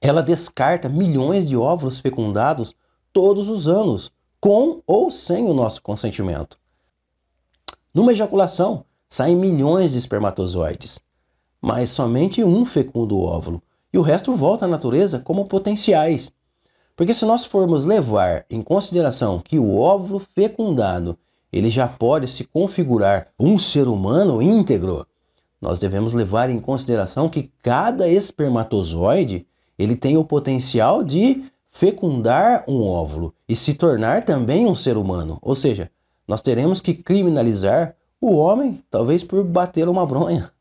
ela descarta milhões de óvulos fecundados todos os anos, com ou sem o nosso consentimento. Numa ejaculação, saem milhões de espermatozoides, mas somente um fecunda o óvulo e o resto volta à natureza como potenciais. Porque se nós formos levar em consideração que o óvulo fecundado ele já pode se configurar um ser humano íntegro, nós devemos levar em consideração que cada espermatozoide ele tem o potencial de fecundar um óvulo e se tornar também um ser humano. Ou seja, nós teremos que criminalizar o homem, talvez por bater uma bronha,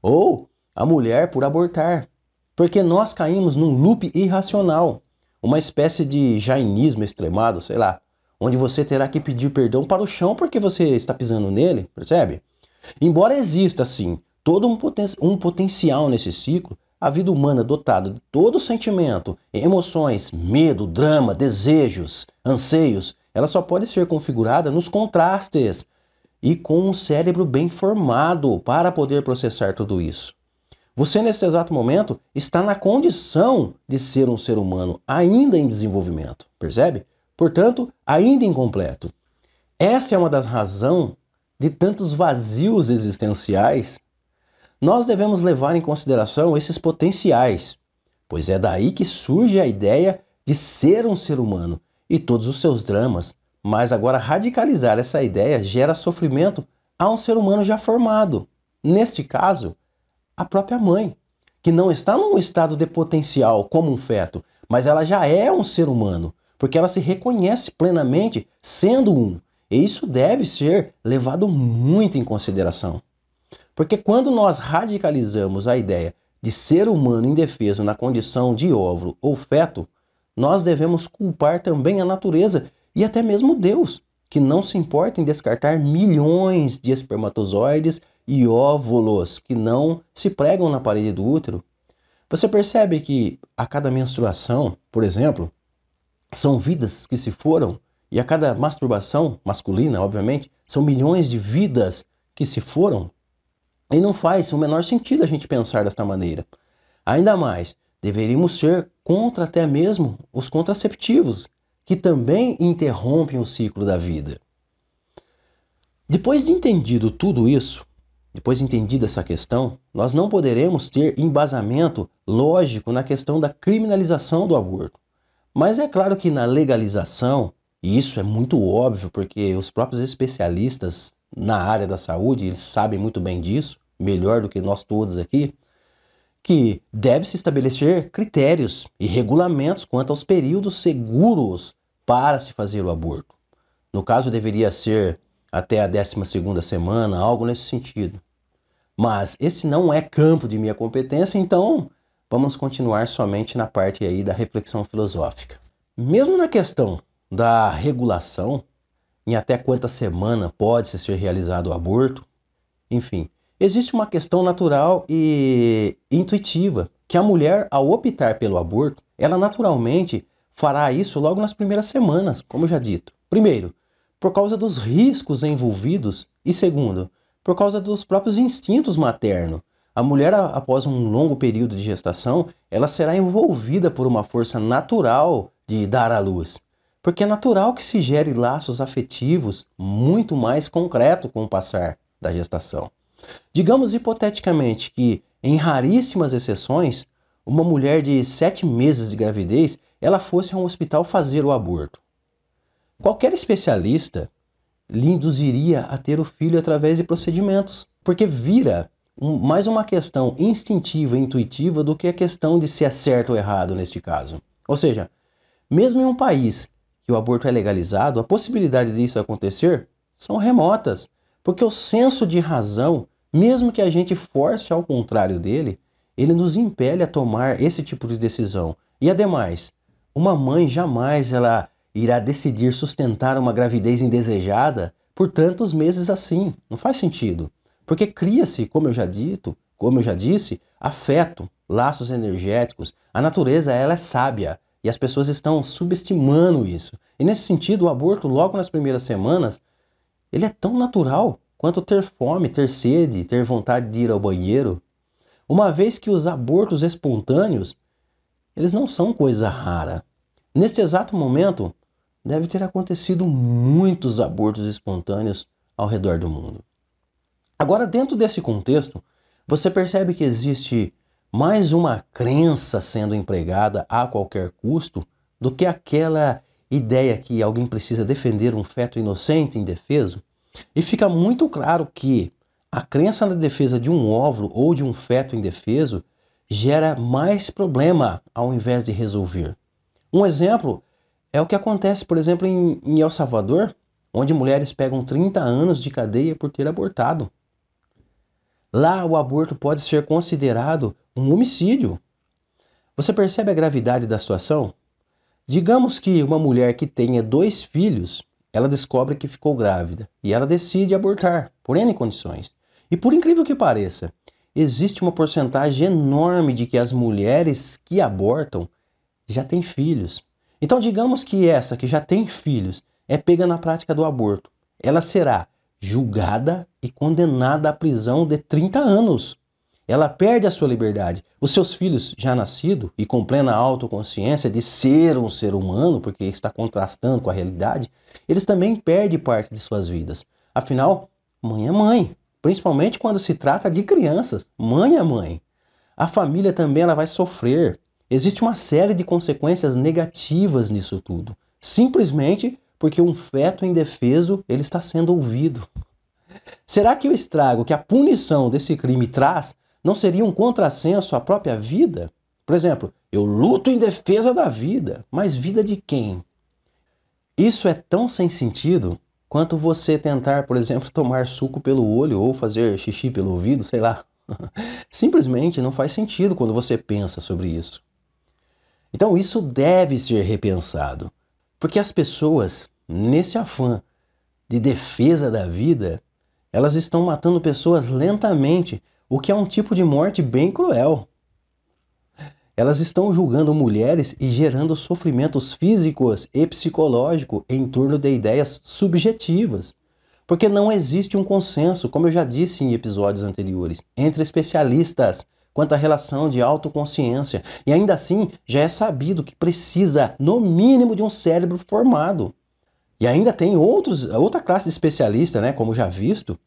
ou a mulher por abortar, porque nós caímos num loop irracional, uma espécie de jainismo extremado, sei lá, onde você terá que pedir perdão para o chão porque você está pisando nele, percebe? Embora exista, sim, todo um, poten um potencial nesse ciclo, a vida humana dotada de todo sentimento, emoções, medo, drama, desejos, anseios, ela só pode ser configurada nos contrastes e com um cérebro bem formado para poder processar tudo isso. Você, nesse exato momento, está na condição de ser um ser humano ainda em desenvolvimento, percebe? Portanto, ainda incompleto. Essa é uma das razões de tantos vazios existenciais nós devemos levar em consideração esses potenciais, pois é daí que surge a ideia de ser um ser humano e todos os seus dramas. Mas agora radicalizar essa ideia gera sofrimento a um ser humano já formado. Neste caso, a própria mãe, que não está num estado de potencial como um feto, mas ela já é um ser humano, porque ela se reconhece plenamente sendo um. E isso deve ser levado muito em consideração. Porque quando nós radicalizamos a ideia de ser humano indefeso na condição de óvulo ou feto, nós devemos culpar também a natureza e até mesmo Deus, que não se importa em descartar milhões de espermatozoides e óvulos que não se pregam na parede do útero. Você percebe que a cada menstruação, por exemplo, são vidas que se foram, e a cada masturbação masculina, obviamente, são milhões de vidas que se foram? E não faz o menor sentido a gente pensar desta maneira. Ainda mais, deveríamos ser contra até mesmo os contraceptivos, que também interrompem o ciclo da vida. Depois de entendido tudo isso, depois de entendida essa questão, nós não poderemos ter embasamento lógico na questão da criminalização do aborto. Mas é claro que na legalização, e isso é muito óbvio porque os próprios especialistas na área da saúde, eles sabem muito bem disso, melhor do que nós todos aqui, que deve-se estabelecer critérios e regulamentos quanto aos períodos seguros para se fazer o aborto. No caso, deveria ser até a 12ª semana, algo nesse sentido. Mas esse não é campo de minha competência, então vamos continuar somente na parte aí da reflexão filosófica. Mesmo na questão da regulação, em até quanta semana pode ser realizado o aborto, enfim, existe uma questão natural e intuitiva, que a mulher, ao optar pelo aborto, ela naturalmente fará isso logo nas primeiras semanas, como já dito. Primeiro, por causa dos riscos envolvidos, e segundo, por causa dos próprios instintos maternos. A mulher, após um longo período de gestação, ela será envolvida por uma força natural de dar à luz. Porque é natural que se gere laços afetivos muito mais concreto com o passar da gestação. Digamos hipoteticamente que, em raríssimas exceções, uma mulher de sete meses de gravidez ela fosse a um hospital fazer o aborto. Qualquer especialista lhe induziria a ter o filho através de procedimentos, porque vira um, mais uma questão instintiva intuitiva do que a questão de se é certo ou errado neste caso. Ou seja, mesmo em um país que o aborto é legalizado, a possibilidade disso acontecer são remotas, porque o senso de razão mesmo que a gente force ao contrário dele, ele nos impele a tomar esse tipo de decisão. E ademais, uma mãe jamais ela irá decidir sustentar uma gravidez indesejada por tantos meses assim. Não faz sentido. Porque cria-se, como eu já dito, como eu já disse, afeto, laços energéticos. A natureza ela é sábia e as pessoas estão subestimando isso. E nesse sentido, o aborto logo nas primeiras semanas, ele é tão natural quanto ter fome, ter sede, ter vontade de ir ao banheiro, uma vez que os abortos espontâneos, eles não são coisa rara. Neste exato momento, deve ter acontecido muitos abortos espontâneos ao redor do mundo. Agora, dentro desse contexto, você percebe que existe mais uma crença sendo empregada a qualquer custo do que aquela ideia que alguém precisa defender um feto inocente indefeso? E fica muito claro que a crença na defesa de um óvulo ou de um feto indefeso gera mais problema ao invés de resolver. Um exemplo é o que acontece, por exemplo, em, em El Salvador, onde mulheres pegam 30 anos de cadeia por ter abortado. Lá, o aborto pode ser considerado um homicídio. Você percebe a gravidade da situação? Digamos que uma mulher que tenha dois filhos ela descobre que ficou grávida e ela decide abortar, por N condições. E por incrível que pareça, existe uma porcentagem enorme de que as mulheres que abortam já têm filhos. Então, digamos que essa que já tem filhos é pega na prática do aborto, ela será julgada e condenada à prisão de 30 anos. Ela perde a sua liberdade. Os seus filhos, já nascidos e com plena autoconsciência de ser um ser humano, porque está contrastando com a realidade, eles também perdem parte de suas vidas. Afinal, mãe é mãe, principalmente quando se trata de crianças. Mãe é mãe. A família também ela vai sofrer. Existe uma série de consequências negativas nisso tudo. Simplesmente porque um feto indefeso ele está sendo ouvido. Será que o estrago que a punição desse crime traz não seria um contrassenso à própria vida? Por exemplo, eu luto em defesa da vida, mas vida de quem? Isso é tão sem sentido quanto você tentar, por exemplo, tomar suco pelo olho ou fazer xixi pelo ouvido, sei lá. Simplesmente não faz sentido quando você pensa sobre isso. Então isso deve ser repensado, porque as pessoas nesse afã de defesa da vida, elas estão matando pessoas lentamente, o que é um tipo de morte bem cruel. Elas estão julgando mulheres e gerando sofrimentos físicos e psicológicos em torno de ideias subjetivas. Porque não existe um consenso, como eu já disse em episódios anteriores, entre especialistas quanto à relação de autoconsciência. E ainda assim, já é sabido que precisa, no mínimo, de um cérebro formado. E ainda tem outros, outra classe de especialista, né, como já visto,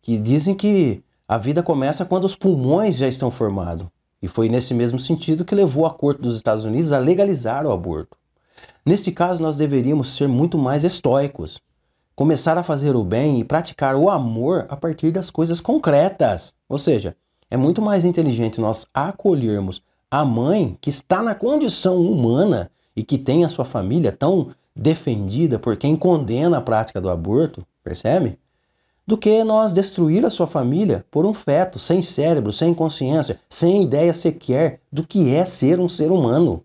que dizem que a vida começa quando os pulmões já estão formados. E foi nesse mesmo sentido que levou a Corte dos Estados Unidos a legalizar o aborto. Neste caso, nós deveríamos ser muito mais estoicos, começar a fazer o bem e praticar o amor a partir das coisas concretas. Ou seja, é muito mais inteligente nós acolhermos a mãe que está na condição humana e que tem a sua família tão defendida por quem condena a prática do aborto, percebe? Do que nós destruir a sua família por um feto sem cérebro, sem consciência, sem ideia sequer do que é ser um ser humano.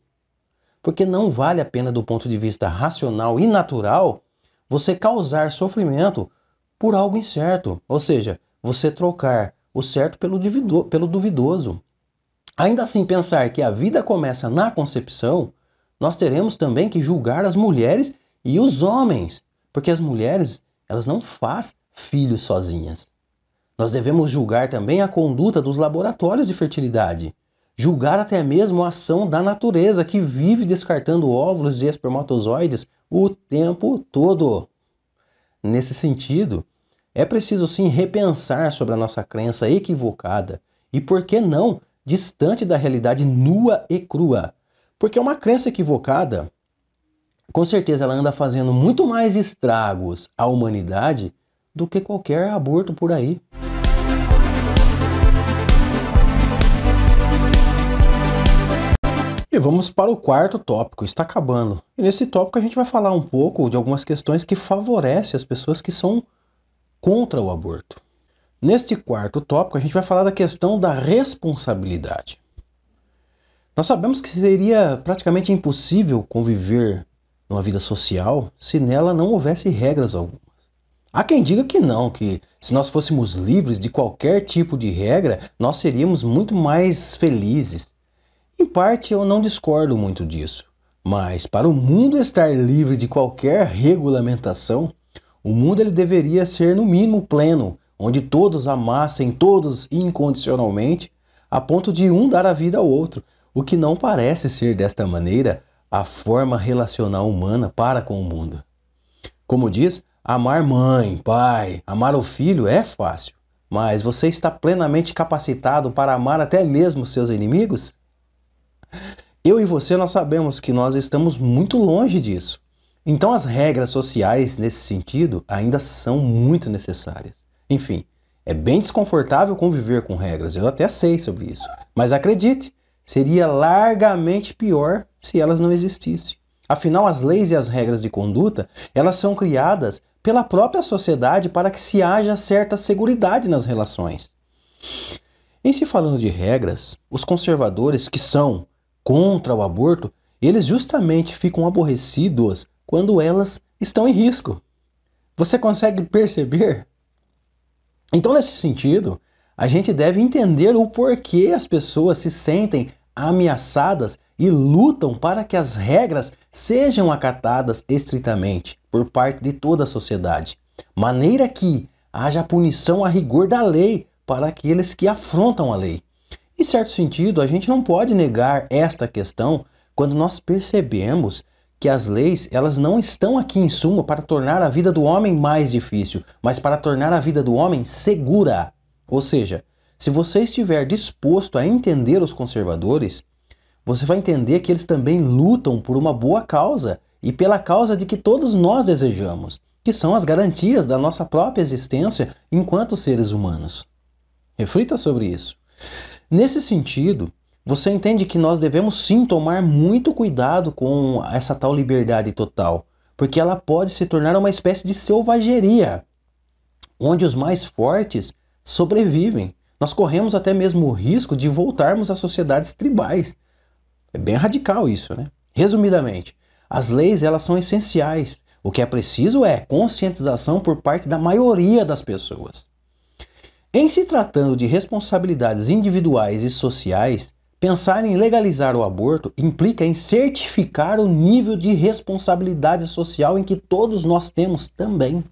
Porque não vale a pena, do ponto de vista racional e natural, você causar sofrimento por algo incerto, ou seja, você trocar o certo pelo, pelo duvidoso. Ainda assim, pensar que a vida começa na concepção nós teremos também que julgar as mulheres e os homens, porque as mulheres, elas não fazem filhos sozinhas. Nós devemos julgar também a conduta dos laboratórios de fertilidade, julgar até mesmo a ação da natureza que vive descartando óvulos e espermatozoides o tempo todo. Nesse sentido, é preciso sim repensar sobre a nossa crença equivocada e, por que não, distante da realidade nua e crua porque uma crença equivocada, com certeza ela anda fazendo muito mais estragos à humanidade do que qualquer aborto por aí. E vamos para o quarto tópico, está acabando. E nesse tópico a gente vai falar um pouco de algumas questões que favorecem as pessoas que são contra o aborto. Neste quarto tópico a gente vai falar da questão da responsabilidade. Nós sabemos que seria praticamente impossível conviver numa vida social se nela não houvesse regras algumas. Há quem diga que não, que se nós fôssemos livres de qualquer tipo de regra, nós seríamos muito mais felizes. Em parte eu não discordo muito disso, mas para o mundo estar livre de qualquer regulamentação, o mundo ele deveria ser no mínimo pleno, onde todos amassem todos incondicionalmente, a ponto de um dar a vida ao outro, o que não parece ser desta maneira a forma relacional humana para com o mundo. Como diz, amar mãe, pai, amar o filho é fácil, mas você está plenamente capacitado para amar até mesmo seus inimigos? Eu e você nós sabemos que nós estamos muito longe disso. Então as regras sociais nesse sentido ainda são muito necessárias. Enfim, é bem desconfortável conviver com regras, eu até sei sobre isso. Mas acredite, seria largamente pior se elas não existissem. Afinal, as leis e as regras de conduta, elas são criadas pela própria sociedade para que se haja certa segurança nas relações. Em se falando de regras, os conservadores que são contra o aborto, eles justamente ficam aborrecidos quando elas estão em risco. Você consegue perceber? Então, nesse sentido, a gente deve entender o porquê as pessoas se sentem ameaçadas e lutam para que as regras sejam acatadas estritamente por parte de toda a sociedade, maneira que haja punição a rigor da lei para aqueles que afrontam a lei. Em certo sentido, a gente não pode negar esta questão quando nós percebemos que as leis elas não estão aqui em suma para tornar a vida do homem mais difícil, mas para tornar a vida do homem segura. Ou seja, se você estiver disposto a entender os conservadores, você vai entender que eles também lutam por uma boa causa e pela causa de que todos nós desejamos, que são as garantias da nossa própria existência enquanto seres humanos. Reflita sobre isso. Nesse sentido, você entende que nós devemos sim tomar muito cuidado com essa tal liberdade total, porque ela pode se tornar uma espécie de selvageria, onde os mais fortes sobrevivem. Nós corremos até mesmo o risco de voltarmos a sociedades tribais, é bem radical isso, né? Resumidamente, as leis elas são essenciais. O que é preciso é conscientização por parte da maioria das pessoas. Em se tratando de responsabilidades individuais e sociais, pensar em legalizar o aborto implica em certificar o nível de responsabilidade social em que todos nós temos também.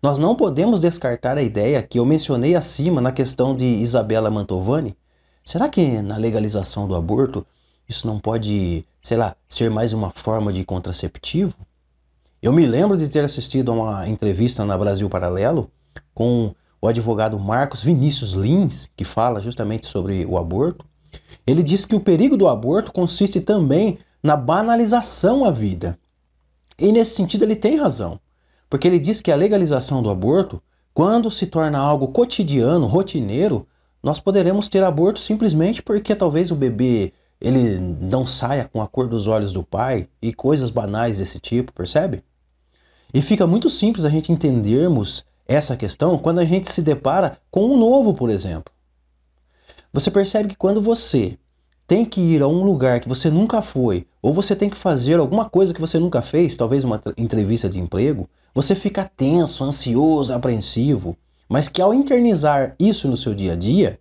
Nós não podemos descartar a ideia que eu mencionei acima na questão de Isabela Mantovani. Será que na legalização do aborto isso não pode, sei lá, ser mais uma forma de contraceptivo? Eu me lembro de ter assistido a uma entrevista na Brasil Paralelo com o advogado Marcos Vinícius Lins, que fala justamente sobre o aborto. Ele diz que o perigo do aborto consiste também na banalização à vida. E nesse sentido ele tem razão, porque ele diz que a legalização do aborto, quando se torna algo cotidiano, rotineiro, nós poderemos ter aborto simplesmente porque talvez o bebê ele não saia com a cor dos olhos do pai e coisas banais desse tipo, percebe? E fica muito simples a gente entendermos essa questão quando a gente se depara com um novo, por exemplo. Você percebe que quando você tem que ir a um lugar que você nunca foi, ou você tem que fazer alguma coisa que você nunca fez, talvez uma entrevista de emprego, você fica tenso, ansioso, apreensivo, mas que ao internizar isso no seu dia a dia,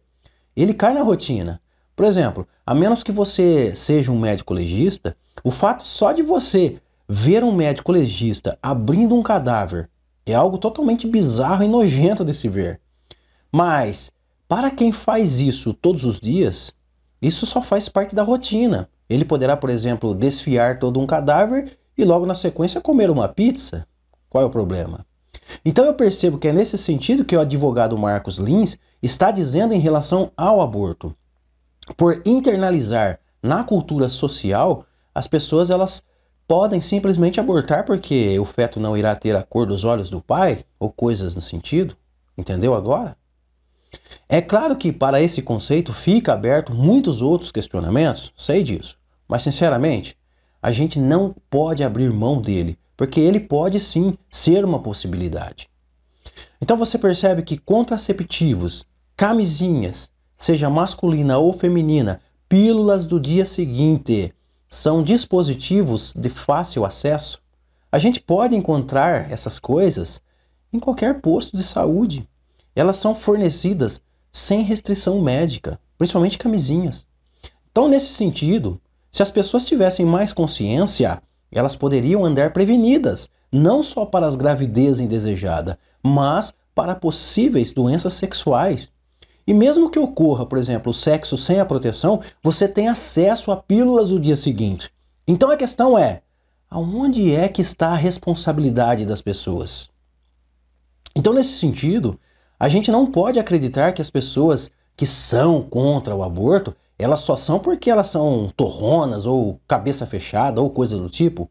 ele cai na rotina. Por exemplo, a menos que você seja um médico legista, o fato só de você ver um médico legista abrindo um cadáver é algo totalmente bizarro e nojento de se ver. Mas, para quem faz isso todos os dias, isso só faz parte da rotina. Ele poderá, por exemplo, desfiar todo um cadáver e logo na sequência comer uma pizza. Qual é o problema? Então eu percebo que é nesse sentido que o advogado Marcos Lins está dizendo em relação ao aborto por internalizar na cultura social, as pessoas elas podem simplesmente abortar porque o feto não irá ter a cor dos olhos do pai ou coisas no sentido. Entendeu agora? É claro que para esse conceito fica aberto muitos outros questionamentos, sei disso, mas sinceramente, a gente não pode abrir mão dele, porque ele pode sim ser uma possibilidade. Então você percebe que contraceptivos, camisinhas, seja masculina ou feminina, pílulas do dia seguinte, são dispositivos de fácil acesso. A gente pode encontrar essas coisas em qualquer posto de saúde. Elas são fornecidas sem restrição médica, principalmente camisinhas. Então, nesse sentido, se as pessoas tivessem mais consciência, elas poderiam andar prevenidas, não só para as gravidez indesejada, mas para possíveis doenças sexuais. E mesmo que ocorra, por exemplo, o sexo sem a proteção, você tem acesso a pílulas do dia seguinte. Então a questão é: aonde é que está a responsabilidade das pessoas? Então, nesse sentido, a gente não pode acreditar que as pessoas que são contra o aborto, elas só são porque elas são torronas ou cabeça fechada ou coisa do tipo.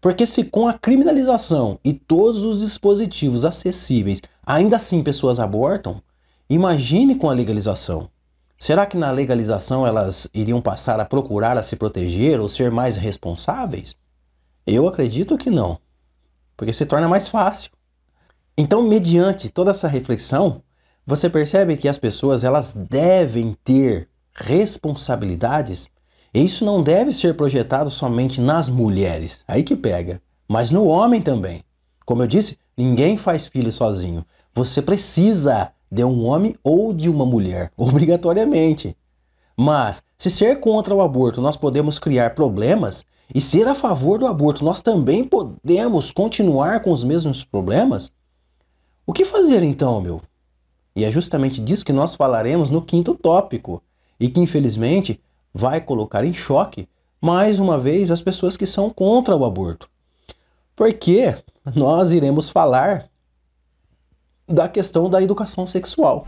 Porque se com a criminalização e todos os dispositivos acessíveis ainda assim pessoas abortam, Imagine com a legalização. Será que na legalização elas iriam passar a procurar a se proteger ou ser mais responsáveis? Eu acredito que não, porque se torna mais fácil. Então, mediante toda essa reflexão, você percebe que as pessoas elas devem ter responsabilidades. E isso não deve ser projetado somente nas mulheres, aí que pega, mas no homem também. Como eu disse, ninguém faz filho sozinho. Você precisa de um homem ou de uma mulher, obrigatoriamente. Mas, se ser contra o aborto nós podemos criar problemas, e ser a favor do aborto nós também podemos continuar com os mesmos problemas, o que fazer então, meu? E é justamente disso que nós falaremos no quinto tópico, e que infelizmente vai colocar em choque mais uma vez as pessoas que são contra o aborto. Porque nós iremos falar da questão da educação sexual.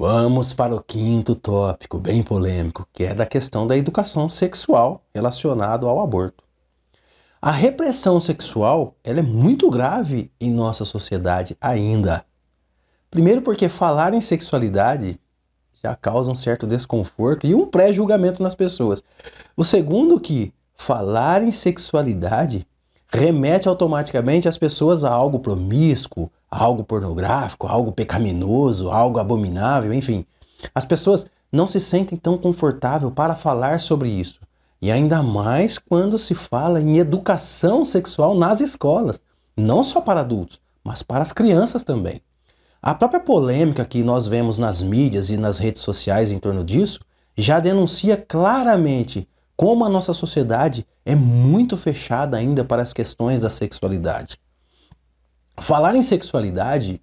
Vamos para o quinto tópico, bem polêmico, que é da questão da educação sexual relacionado ao aborto. A repressão sexual ela é muito grave em nossa sociedade ainda. Primeiro porque falar em sexualidade já causa um certo desconforto e um pré-julgamento nas pessoas. O segundo que falar em sexualidade remete automaticamente as pessoas a algo promíscuo, algo pornográfico, algo pecaminoso, algo abominável, enfim. As pessoas não se sentem tão confortável para falar sobre isso. E ainda mais quando se fala em educação sexual nas escolas, não só para adultos, mas para as crianças também. A própria polêmica que nós vemos nas mídias e nas redes sociais em torno disso já denuncia claramente como a nossa sociedade é muito fechada ainda para as questões da sexualidade. Falar em sexualidade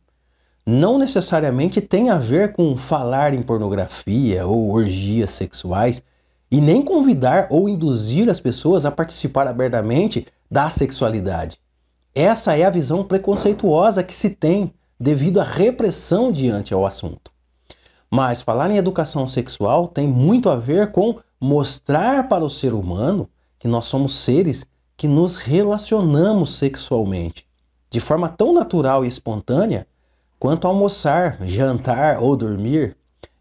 não necessariamente tem a ver com falar em pornografia ou orgias sexuais e nem convidar ou induzir as pessoas a participar abertamente da sexualidade. Essa é a visão preconceituosa que se tem devido à repressão diante ao assunto. Mas falar em educação sexual tem muito a ver com mostrar para o ser humano que nós somos seres que nos relacionamos sexualmente de forma tão natural e espontânea quanto almoçar, jantar ou dormir.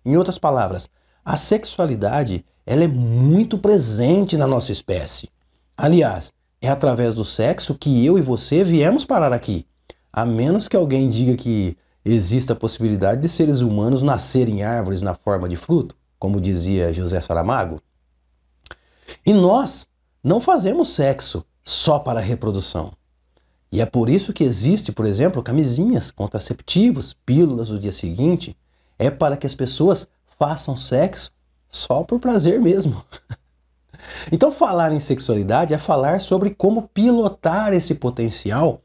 Em outras palavras, a sexualidade ela é muito presente na nossa espécie. Aliás, é através do sexo que eu e você viemos parar aqui. A menos que alguém diga que exista a possibilidade de seres humanos nascerem árvores na forma de fruto, como dizia José Saramago. E nós não fazemos sexo só para reprodução. E é por isso que existe, por exemplo, camisinhas, contraceptivos, pílulas do dia seguinte. É para que as pessoas façam sexo só por prazer mesmo. Então, falar em sexualidade é falar sobre como pilotar esse potencial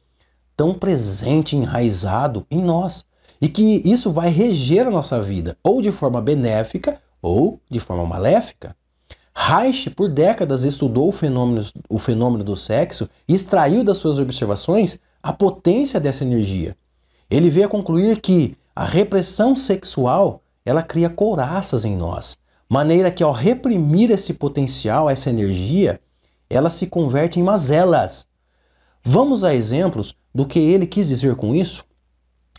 tão presente, enraizado em nós. E que isso vai reger a nossa vida, ou de forma benéfica ou de forma maléfica. Reich, por décadas, estudou o fenômeno, o fenômeno do sexo e extraiu das suas observações a potência dessa energia. Ele veio a concluir que a repressão sexual ela cria couraças em nós, maneira que ao reprimir esse potencial, essa energia, ela se converte em mazelas. Vamos a exemplos do que ele quis dizer com isso?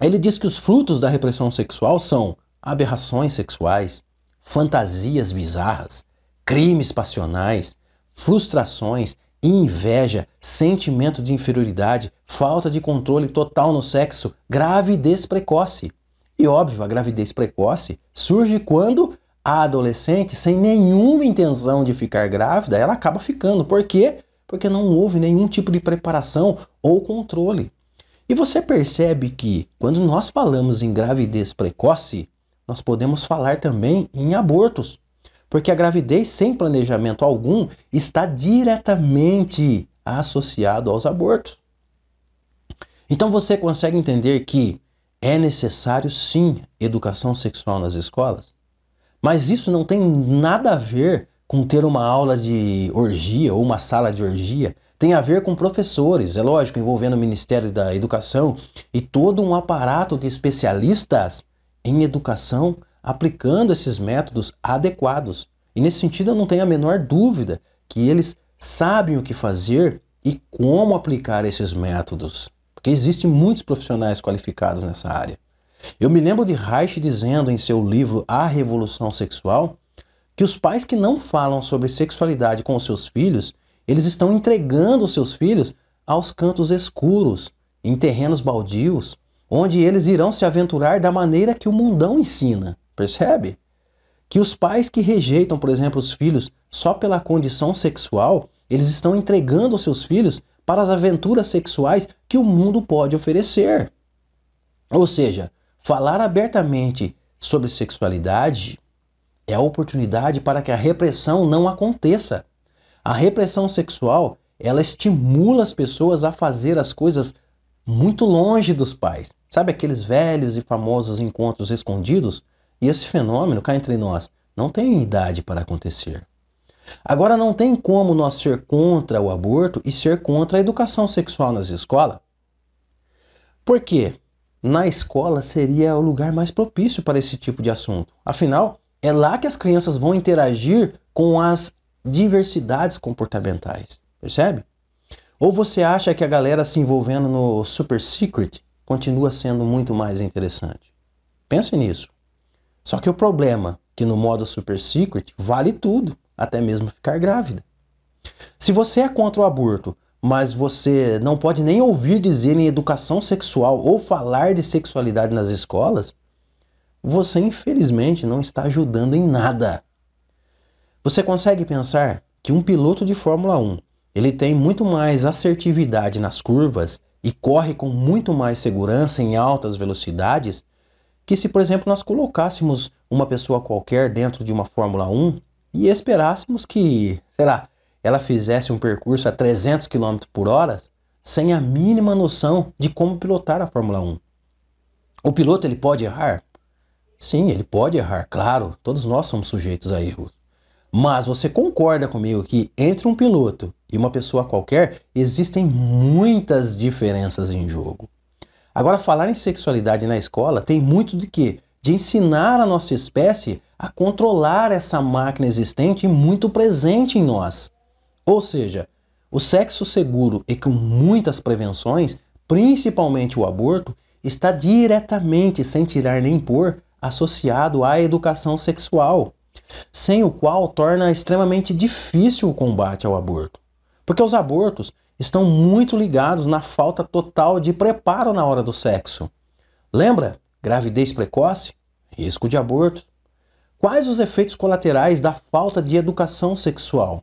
Ele diz que os frutos da repressão sexual são aberrações sexuais, fantasias bizarras, crimes passionais, frustrações, inveja, sentimento de inferioridade, falta de controle total no sexo, gravidez precoce. E óbvio, a gravidez precoce surge quando a adolescente, sem nenhuma intenção de ficar grávida, ela acaba ficando. Por quê? porque não houve nenhum tipo de preparação ou controle. E você percebe que quando nós falamos em gravidez precoce, nós podemos falar também em abortos, porque a gravidez sem planejamento algum está diretamente associado aos abortos. Então você consegue entender que é necessário sim educação sexual nas escolas, mas isso não tem nada a ver com ter uma aula de orgia ou uma sala de orgia tem a ver com professores, é lógico, envolvendo o Ministério da Educação e todo um aparato de especialistas em educação aplicando esses métodos adequados. E nesse sentido eu não tenho a menor dúvida que eles sabem o que fazer e como aplicar esses métodos, porque existem muitos profissionais qualificados nessa área. Eu me lembro de Reich dizendo em seu livro A Revolução Sexual que os pais que não falam sobre sexualidade com os seus filhos, eles estão entregando os seus filhos aos cantos escuros, em terrenos baldios, onde eles irão se aventurar da maneira que o mundão ensina. Percebe? Que os pais que rejeitam, por exemplo, os filhos só pela condição sexual, eles estão entregando os seus filhos para as aventuras sexuais que o mundo pode oferecer. Ou seja, falar abertamente sobre sexualidade é a oportunidade para que a repressão não aconteça. A repressão sexual, ela estimula as pessoas a fazer as coisas muito longe dos pais. Sabe aqueles velhos e famosos encontros escondidos? E esse fenômeno, cá entre nós, não tem idade para acontecer. Agora, não tem como nós ser contra o aborto e ser contra a educação sexual nas escolas. Por quê? Na escola seria o lugar mais propício para esse tipo de assunto. Afinal, é lá que as crianças vão interagir com as diversidades comportamentais. Percebe? Ou você acha que a galera se envolvendo no super secret continua sendo muito mais interessante? Pense nisso. Só que o problema é que no modo super secret vale tudo até mesmo ficar grávida. Se você é contra o aborto, mas você não pode nem ouvir dizer em educação sexual ou falar de sexualidade nas escolas, você infelizmente não está ajudando em nada. Você consegue pensar que um piloto de Fórmula 1, ele tem muito mais assertividade nas curvas e corre com muito mais segurança em altas velocidades que se, por exemplo, nós colocássemos uma pessoa qualquer dentro de uma Fórmula 1 e esperássemos que, sei lá, ela fizesse um percurso a 300 km por hora sem a mínima noção de como pilotar a Fórmula 1. O piloto ele pode errar? Sim, ele pode errar, claro, todos nós somos sujeitos a erros. Mas você concorda comigo que entre um piloto e uma pessoa qualquer existem muitas diferenças em jogo. Agora, falar em sexualidade na escola tem muito de quê? De ensinar a nossa espécie a controlar essa máquina existente e muito presente em nós. Ou seja, o sexo seguro e com muitas prevenções, principalmente o aborto, está diretamente, sem tirar nem pôr, associado à educação sexual, sem o qual torna extremamente difícil o combate ao aborto. Porque os abortos estão muito ligados na falta total de preparo na hora do sexo. Lembra? Gravidez precoce, risco de aborto. Quais os efeitos colaterais da falta de educação sexual?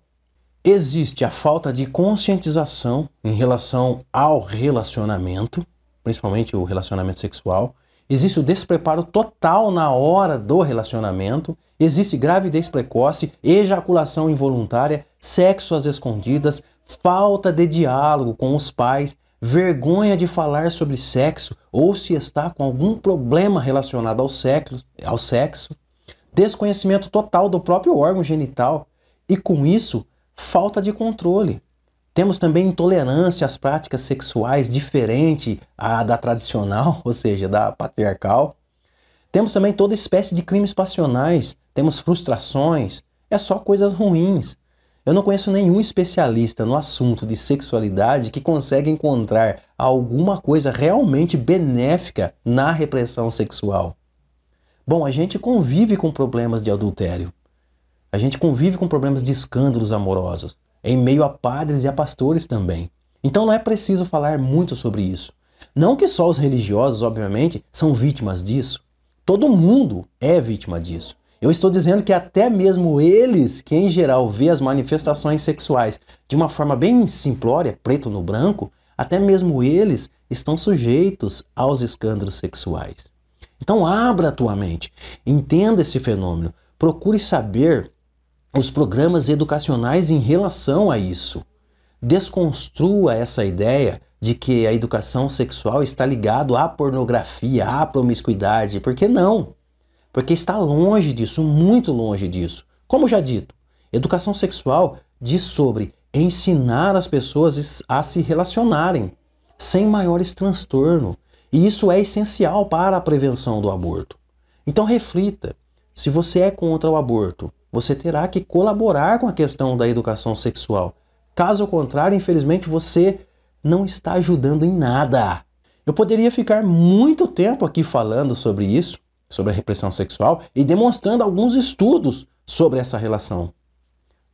Existe a falta de conscientização em relação ao relacionamento, principalmente o relacionamento sexual. Existe o despreparo total na hora do relacionamento. Existe gravidez precoce, ejaculação involuntária, sexo às escondidas, falta de diálogo com os pais, vergonha de falar sobre sexo ou se está com algum problema relacionado ao sexo, ao sexo desconhecimento total do próprio órgão genital e, com isso, falta de controle. Temos também intolerância às práticas sexuais diferente à da tradicional, ou seja, da patriarcal. Temos também toda espécie de crimes passionais, temos frustrações, é só coisas ruins. Eu não conheço nenhum especialista no assunto de sexualidade que consegue encontrar alguma coisa realmente benéfica na repressão sexual. Bom, a gente convive com problemas de adultério. A gente convive com problemas de escândalos amorosos, em meio a padres e a pastores também. Então não é preciso falar muito sobre isso. Não que só os religiosos, obviamente, são vítimas disso. Todo mundo é vítima disso. Eu estou dizendo que até mesmo eles, que em geral vê as manifestações sexuais de uma forma bem simplória, preto no branco, até mesmo eles estão sujeitos aos escândalos sexuais. Então abra a tua mente, entenda esse fenômeno, procure saber os programas educacionais em relação a isso. Desconstrua essa ideia de que a educação sexual está ligado à pornografia, à promiscuidade, porque não? Porque está longe disso, muito longe disso. Como já dito, educação sexual diz sobre ensinar as pessoas a se relacionarem sem maiores transtornos, e isso é essencial para a prevenção do aborto. Então reflita: se você é contra o aborto, você terá que colaborar com a questão da educação sexual. Caso contrário, infelizmente, você não está ajudando em nada. Eu poderia ficar muito tempo aqui falando sobre isso, sobre a repressão sexual e demonstrando alguns estudos sobre essa relação.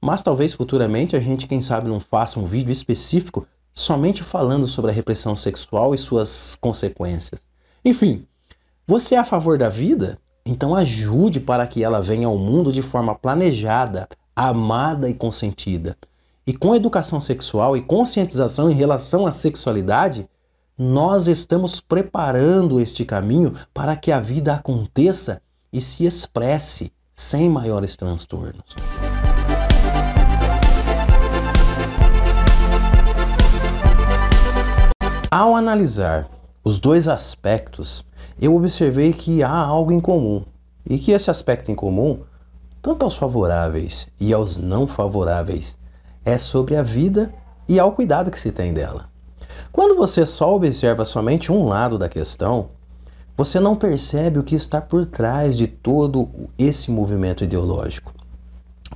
Mas talvez futuramente a gente, quem sabe, não faça um vídeo específico somente falando sobre a repressão sexual e suas consequências. Enfim, você é a favor da vida? Então ajude para que ela venha ao mundo de forma planejada, amada e consentida. e com educação sexual e conscientização em relação à sexualidade, nós estamos preparando este caminho para que a vida aconteça e se expresse sem maiores transtornos. Ao analisar os dois aspectos, eu observei que há algo em comum e que esse aspecto em comum, tanto aos favoráveis e aos não favoráveis, é sobre a vida e ao cuidado que se tem dela. Quando você só observa somente um lado da questão, você não percebe o que está por trás de todo esse movimento ideológico.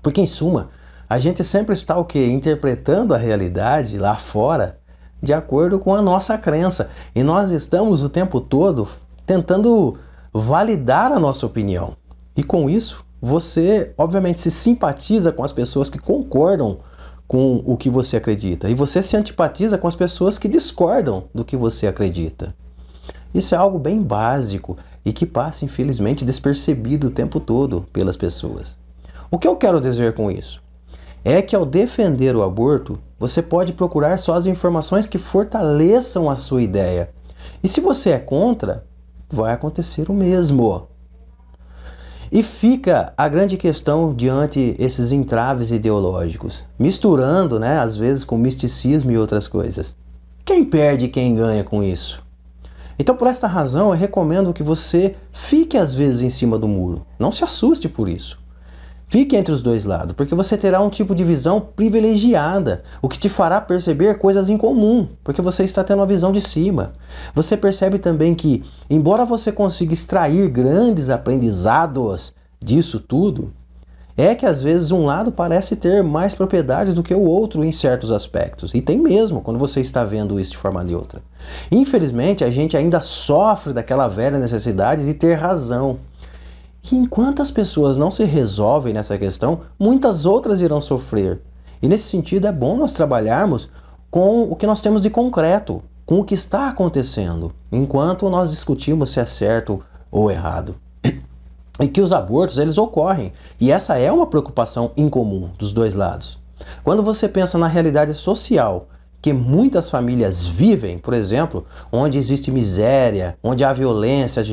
Porque, em suma, a gente sempre está o que? Interpretando a realidade lá fora de acordo com a nossa crença. E nós estamos o tempo todo tentando validar a nossa opinião. E com isso, você obviamente se simpatiza com as pessoas que concordam com o que você acredita e você se antipatiza com as pessoas que discordam do que você acredita. Isso é algo bem básico e que passa infelizmente despercebido o tempo todo pelas pessoas. O que eu quero dizer com isso? É que ao defender o aborto, você pode procurar só as informações que fortaleçam a sua ideia. E se você é contra, vai acontecer o mesmo. E fica a grande questão diante esses entraves ideológicos, misturando, né, às vezes com misticismo e outras coisas. Quem perde e quem ganha com isso? Então, por esta razão, eu recomendo que você fique às vezes em cima do muro. Não se assuste por isso. Fique entre os dois lados, porque você terá um tipo de visão privilegiada, o que te fará perceber coisas em comum, porque você está tendo uma visão de cima. Você percebe também que, embora você consiga extrair grandes aprendizados disso tudo, é que às vezes um lado parece ter mais propriedade do que o outro em certos aspectos. E tem mesmo, quando você está vendo isso de forma neutra. Infelizmente, a gente ainda sofre daquela velha necessidade de ter razão que enquanto as pessoas não se resolvem nessa questão, muitas outras irão sofrer. E nesse sentido é bom nós trabalharmos com o que nós temos de concreto, com o que está acontecendo, enquanto nós discutimos se é certo ou errado. E que os abortos eles ocorrem, e essa é uma preocupação incomum dos dois lados. Quando você pensa na realidade social que muitas famílias vivem, por exemplo, onde existe miséria, onde há violência,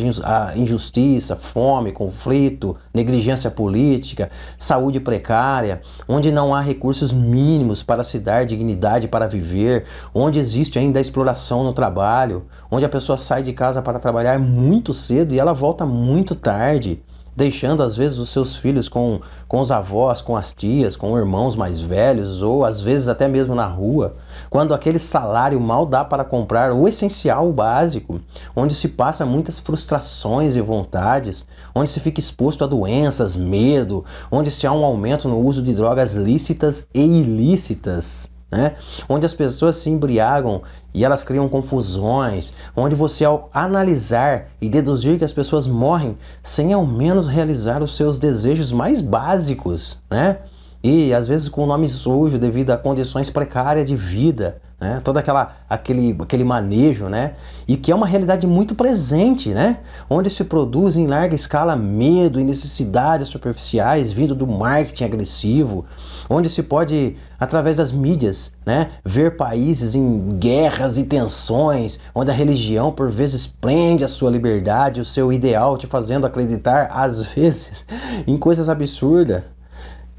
injustiça, fome, conflito, negligência política, saúde precária, onde não há recursos mínimos para se dar dignidade para viver, onde existe ainda a exploração no trabalho, onde a pessoa sai de casa para trabalhar muito cedo e ela volta muito tarde deixando às vezes os seus filhos com, com os avós, com as tias, com irmãos mais velhos, ou às vezes até mesmo na rua, quando aquele salário mal dá para comprar o essencial, o básico, onde se passa muitas frustrações e vontades, onde se fica exposto a doenças, medo, onde se há um aumento no uso de drogas lícitas e ilícitas né? onde as pessoas se embriagam e elas criam confusões, onde você ao analisar e deduzir que as pessoas morrem sem ao menos realizar os seus desejos mais básicos, né? E às vezes com o nome sujo devido a condições precárias de vida, né? todo aquela, aquele, aquele manejo, né? e que é uma realidade muito presente, né? onde se produz em larga escala medo e necessidades superficiais vindo do marketing agressivo, onde se pode, através das mídias, né? ver países em guerras e tensões, onde a religião por vezes prende a sua liberdade, o seu ideal, te fazendo acreditar, às vezes, em coisas absurdas.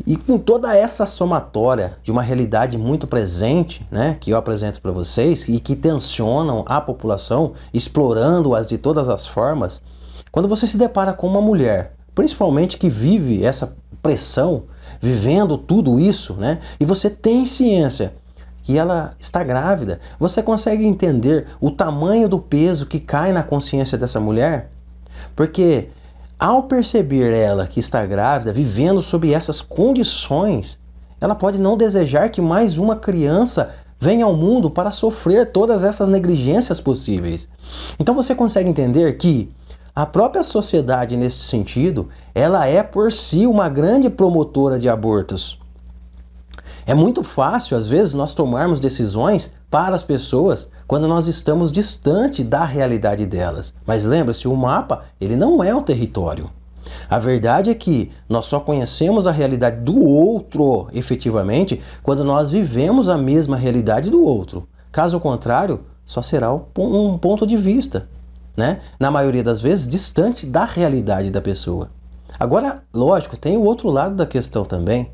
E com toda essa somatória de uma realidade muito presente, né, que eu apresento para vocês e que tensionam a população, explorando-as de todas as formas, quando você se depara com uma mulher, principalmente que vive essa pressão, vivendo tudo isso, né, e você tem ciência que ela está grávida, você consegue entender o tamanho do peso que cai na consciência dessa mulher? Porque ao perceber ela que está grávida, vivendo sob essas condições, ela pode não desejar que mais uma criança venha ao mundo para sofrer todas essas negligências possíveis. Então você consegue entender que a própria sociedade nesse sentido, ela é por si uma grande promotora de abortos. É muito fácil às vezes nós tomarmos decisões para as pessoas quando nós estamos distante da realidade delas. Mas lembre-se, o mapa ele não é o território. A verdade é que nós só conhecemos a realidade do outro efetivamente quando nós vivemos a mesma realidade do outro. Caso contrário, só será um ponto de vista, né? Na maioria das vezes, distante da realidade da pessoa. Agora, lógico, tem o outro lado da questão também.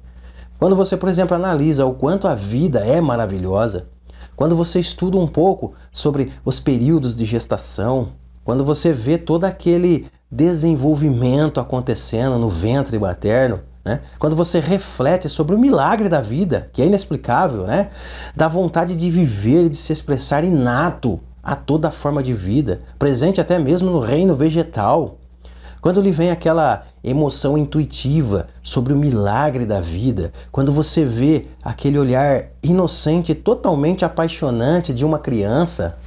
Quando você, por exemplo, analisa o quanto a vida é maravilhosa, quando você estuda um pouco sobre os períodos de gestação, quando você vê todo aquele desenvolvimento acontecendo no ventre materno, né? quando você reflete sobre o milagre da vida, que é inexplicável, né? da vontade de viver e de se expressar inato a toda forma de vida, presente até mesmo no reino vegetal. Quando lhe vem aquela emoção intuitiva sobre o milagre da vida, quando você vê aquele olhar inocente, totalmente apaixonante de uma criança,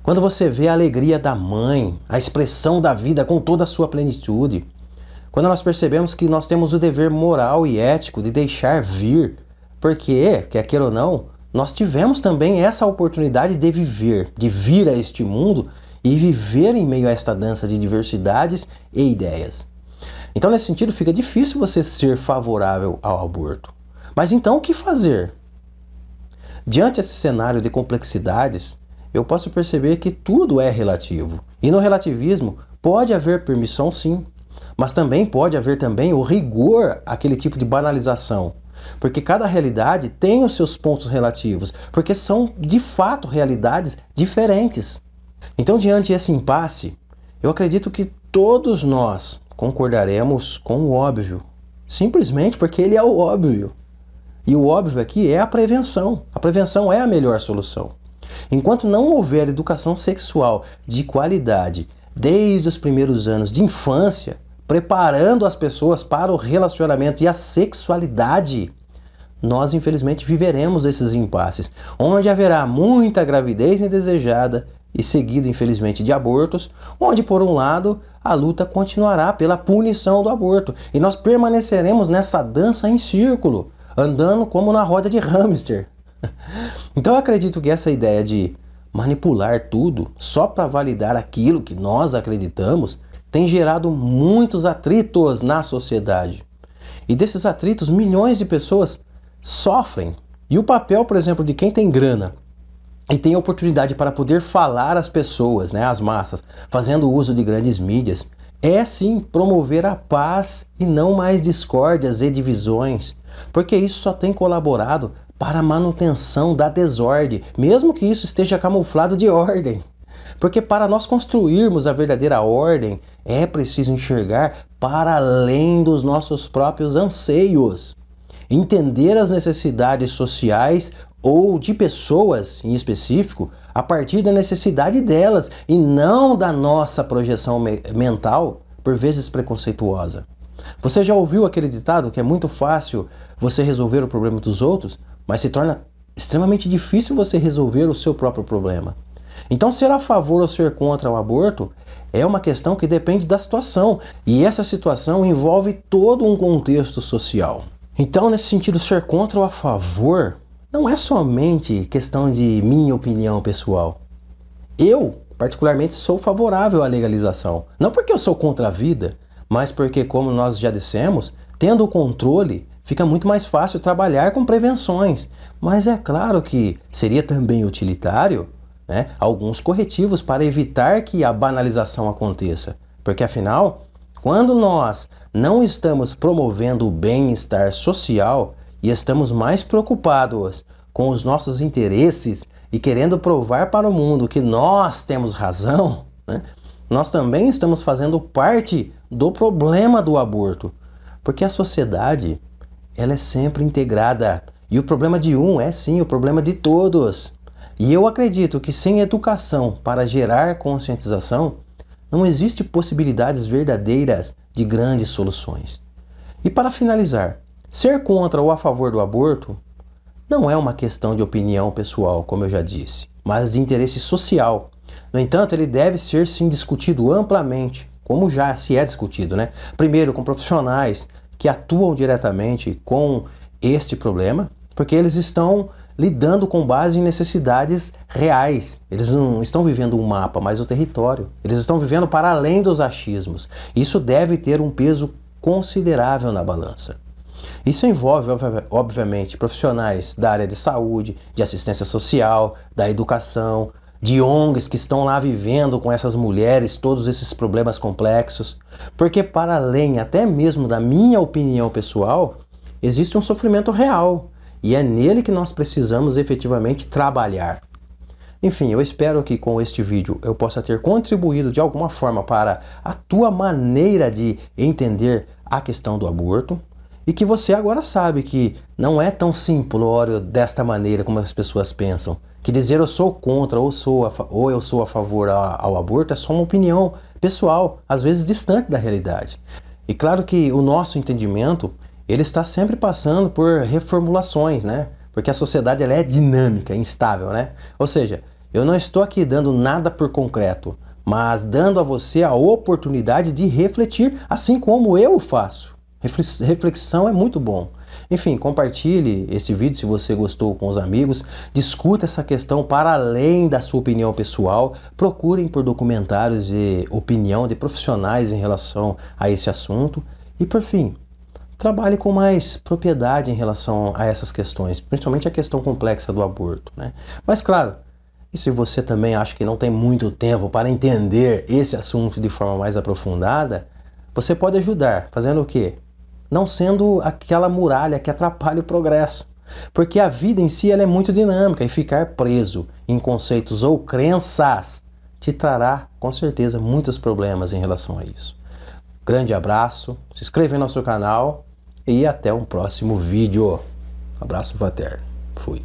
quando você vê a alegria da mãe, a expressão da vida com toda a sua plenitude, quando nós percebemos que nós temos o dever moral e ético de deixar vir, porque, quer queira ou não, nós tivemos também essa oportunidade de viver, de vir a este mundo e viver em meio a esta dança de diversidades e ideias. Então, nesse sentido, fica difícil você ser favorável ao aborto. Mas então, o que fazer? Diante desse cenário de complexidades, eu posso perceber que tudo é relativo. E no relativismo pode haver permissão sim, mas também pode haver também o rigor, aquele tipo de banalização. Porque cada realidade tem os seus pontos relativos, porque são de fato realidades diferentes. Então, diante desse impasse, eu acredito que todos nós concordaremos com o óbvio, simplesmente porque ele é o óbvio. E o óbvio aqui é a prevenção. A prevenção é a melhor solução. Enquanto não houver educação sexual de qualidade desde os primeiros anos de infância, preparando as pessoas para o relacionamento e a sexualidade, nós infelizmente viveremos esses impasses, onde haverá muita gravidez indesejada e seguido infelizmente de abortos, onde por um lado a luta continuará pela punição do aborto e nós permaneceremos nessa dança em círculo, andando como na roda de hamster. Então eu acredito que essa ideia de manipular tudo só para validar aquilo que nós acreditamos tem gerado muitos atritos na sociedade. E desses atritos, milhões de pessoas sofrem. E o papel, por exemplo, de quem tem grana e tem oportunidade para poder falar às pessoas, né, às massas, fazendo uso de grandes mídias, é sim promover a paz e não mais discórdias e divisões, porque isso só tem colaborado para a manutenção da desordem, mesmo que isso esteja camuflado de ordem. Porque para nós construirmos a verdadeira ordem, é preciso enxergar para além dos nossos próprios anseios, entender as necessidades sociais ou de pessoas em específico a partir da necessidade delas e não da nossa projeção me mental, por vezes preconceituosa. Você já ouviu aquele ditado que é muito fácil você resolver o problema dos outros, mas se torna extremamente difícil você resolver o seu próprio problema. Então, ser a favor ou ser contra o aborto é uma questão que depende da situação, e essa situação envolve todo um contexto social. Então, nesse sentido, ser contra ou a favor não é somente questão de minha opinião pessoal. Eu, particularmente, sou favorável à legalização. Não porque eu sou contra a vida, mas porque, como nós já dissemos, tendo o controle fica muito mais fácil trabalhar com prevenções. Mas é claro que seria também utilitário né, alguns corretivos para evitar que a banalização aconteça. Porque afinal, quando nós não estamos promovendo o bem-estar social e estamos mais preocupados com os nossos interesses e querendo provar para o mundo que nós temos razão, né, nós também estamos fazendo parte do problema do aborto. Porque a sociedade ela é sempre integrada. E o problema de um é sim o problema de todos. E eu acredito que sem educação para gerar conscientização, não existe possibilidades verdadeiras de grandes soluções. E para finalizar, ser contra ou a favor do aborto não é uma questão de opinião pessoal, como eu já disse, mas de interesse social. No entanto, ele deve ser sim discutido amplamente, como já se é discutido, né? Primeiro com profissionais, que atuam diretamente com este problema, porque eles estão lidando com base em necessidades reais. Eles não estão vivendo um mapa, mas o território. Eles estão vivendo para além dos achismos. Isso deve ter um peso considerável na balança. Isso envolve, obviamente, profissionais da área de saúde, de assistência social, da educação, de ONGs que estão lá vivendo com essas mulheres todos esses problemas complexos. Porque, para além até mesmo da minha opinião pessoal, existe um sofrimento real e é nele que nós precisamos efetivamente trabalhar. Enfim, eu espero que com este vídeo eu possa ter contribuído de alguma forma para a tua maneira de entender a questão do aborto e que você agora sabe que não é tão simplório desta maneira como as pessoas pensam. Que dizer eu sou contra ou, sou a, ou eu sou a favor ao aborto é só uma opinião pessoal, às vezes distante da realidade. E claro que o nosso entendimento ele está sempre passando por reformulações, né? Porque a sociedade ela é dinâmica, instável, né? Ou seja, eu não estou aqui dando nada por concreto, mas dando a você a oportunidade de refletir, assim como eu faço. Reflexão é muito bom. Enfim, compartilhe esse vídeo se você gostou com os amigos, discuta essa questão para além da sua opinião pessoal, procurem por documentários de opinião de profissionais em relação a esse assunto e por fim, trabalhe com mais propriedade em relação a essas questões, principalmente a questão complexa do aborto. Né? Mas claro, e se você também acha que não tem muito tempo para entender esse assunto de forma mais aprofundada, você pode ajudar fazendo o quê? Não sendo aquela muralha que atrapalha o progresso. Porque a vida em si ela é muito dinâmica e ficar preso em conceitos ou crenças te trará com certeza muitos problemas em relação a isso. Grande abraço, se inscreva no nosso canal e até um próximo vídeo. Abraço paterno. Fui.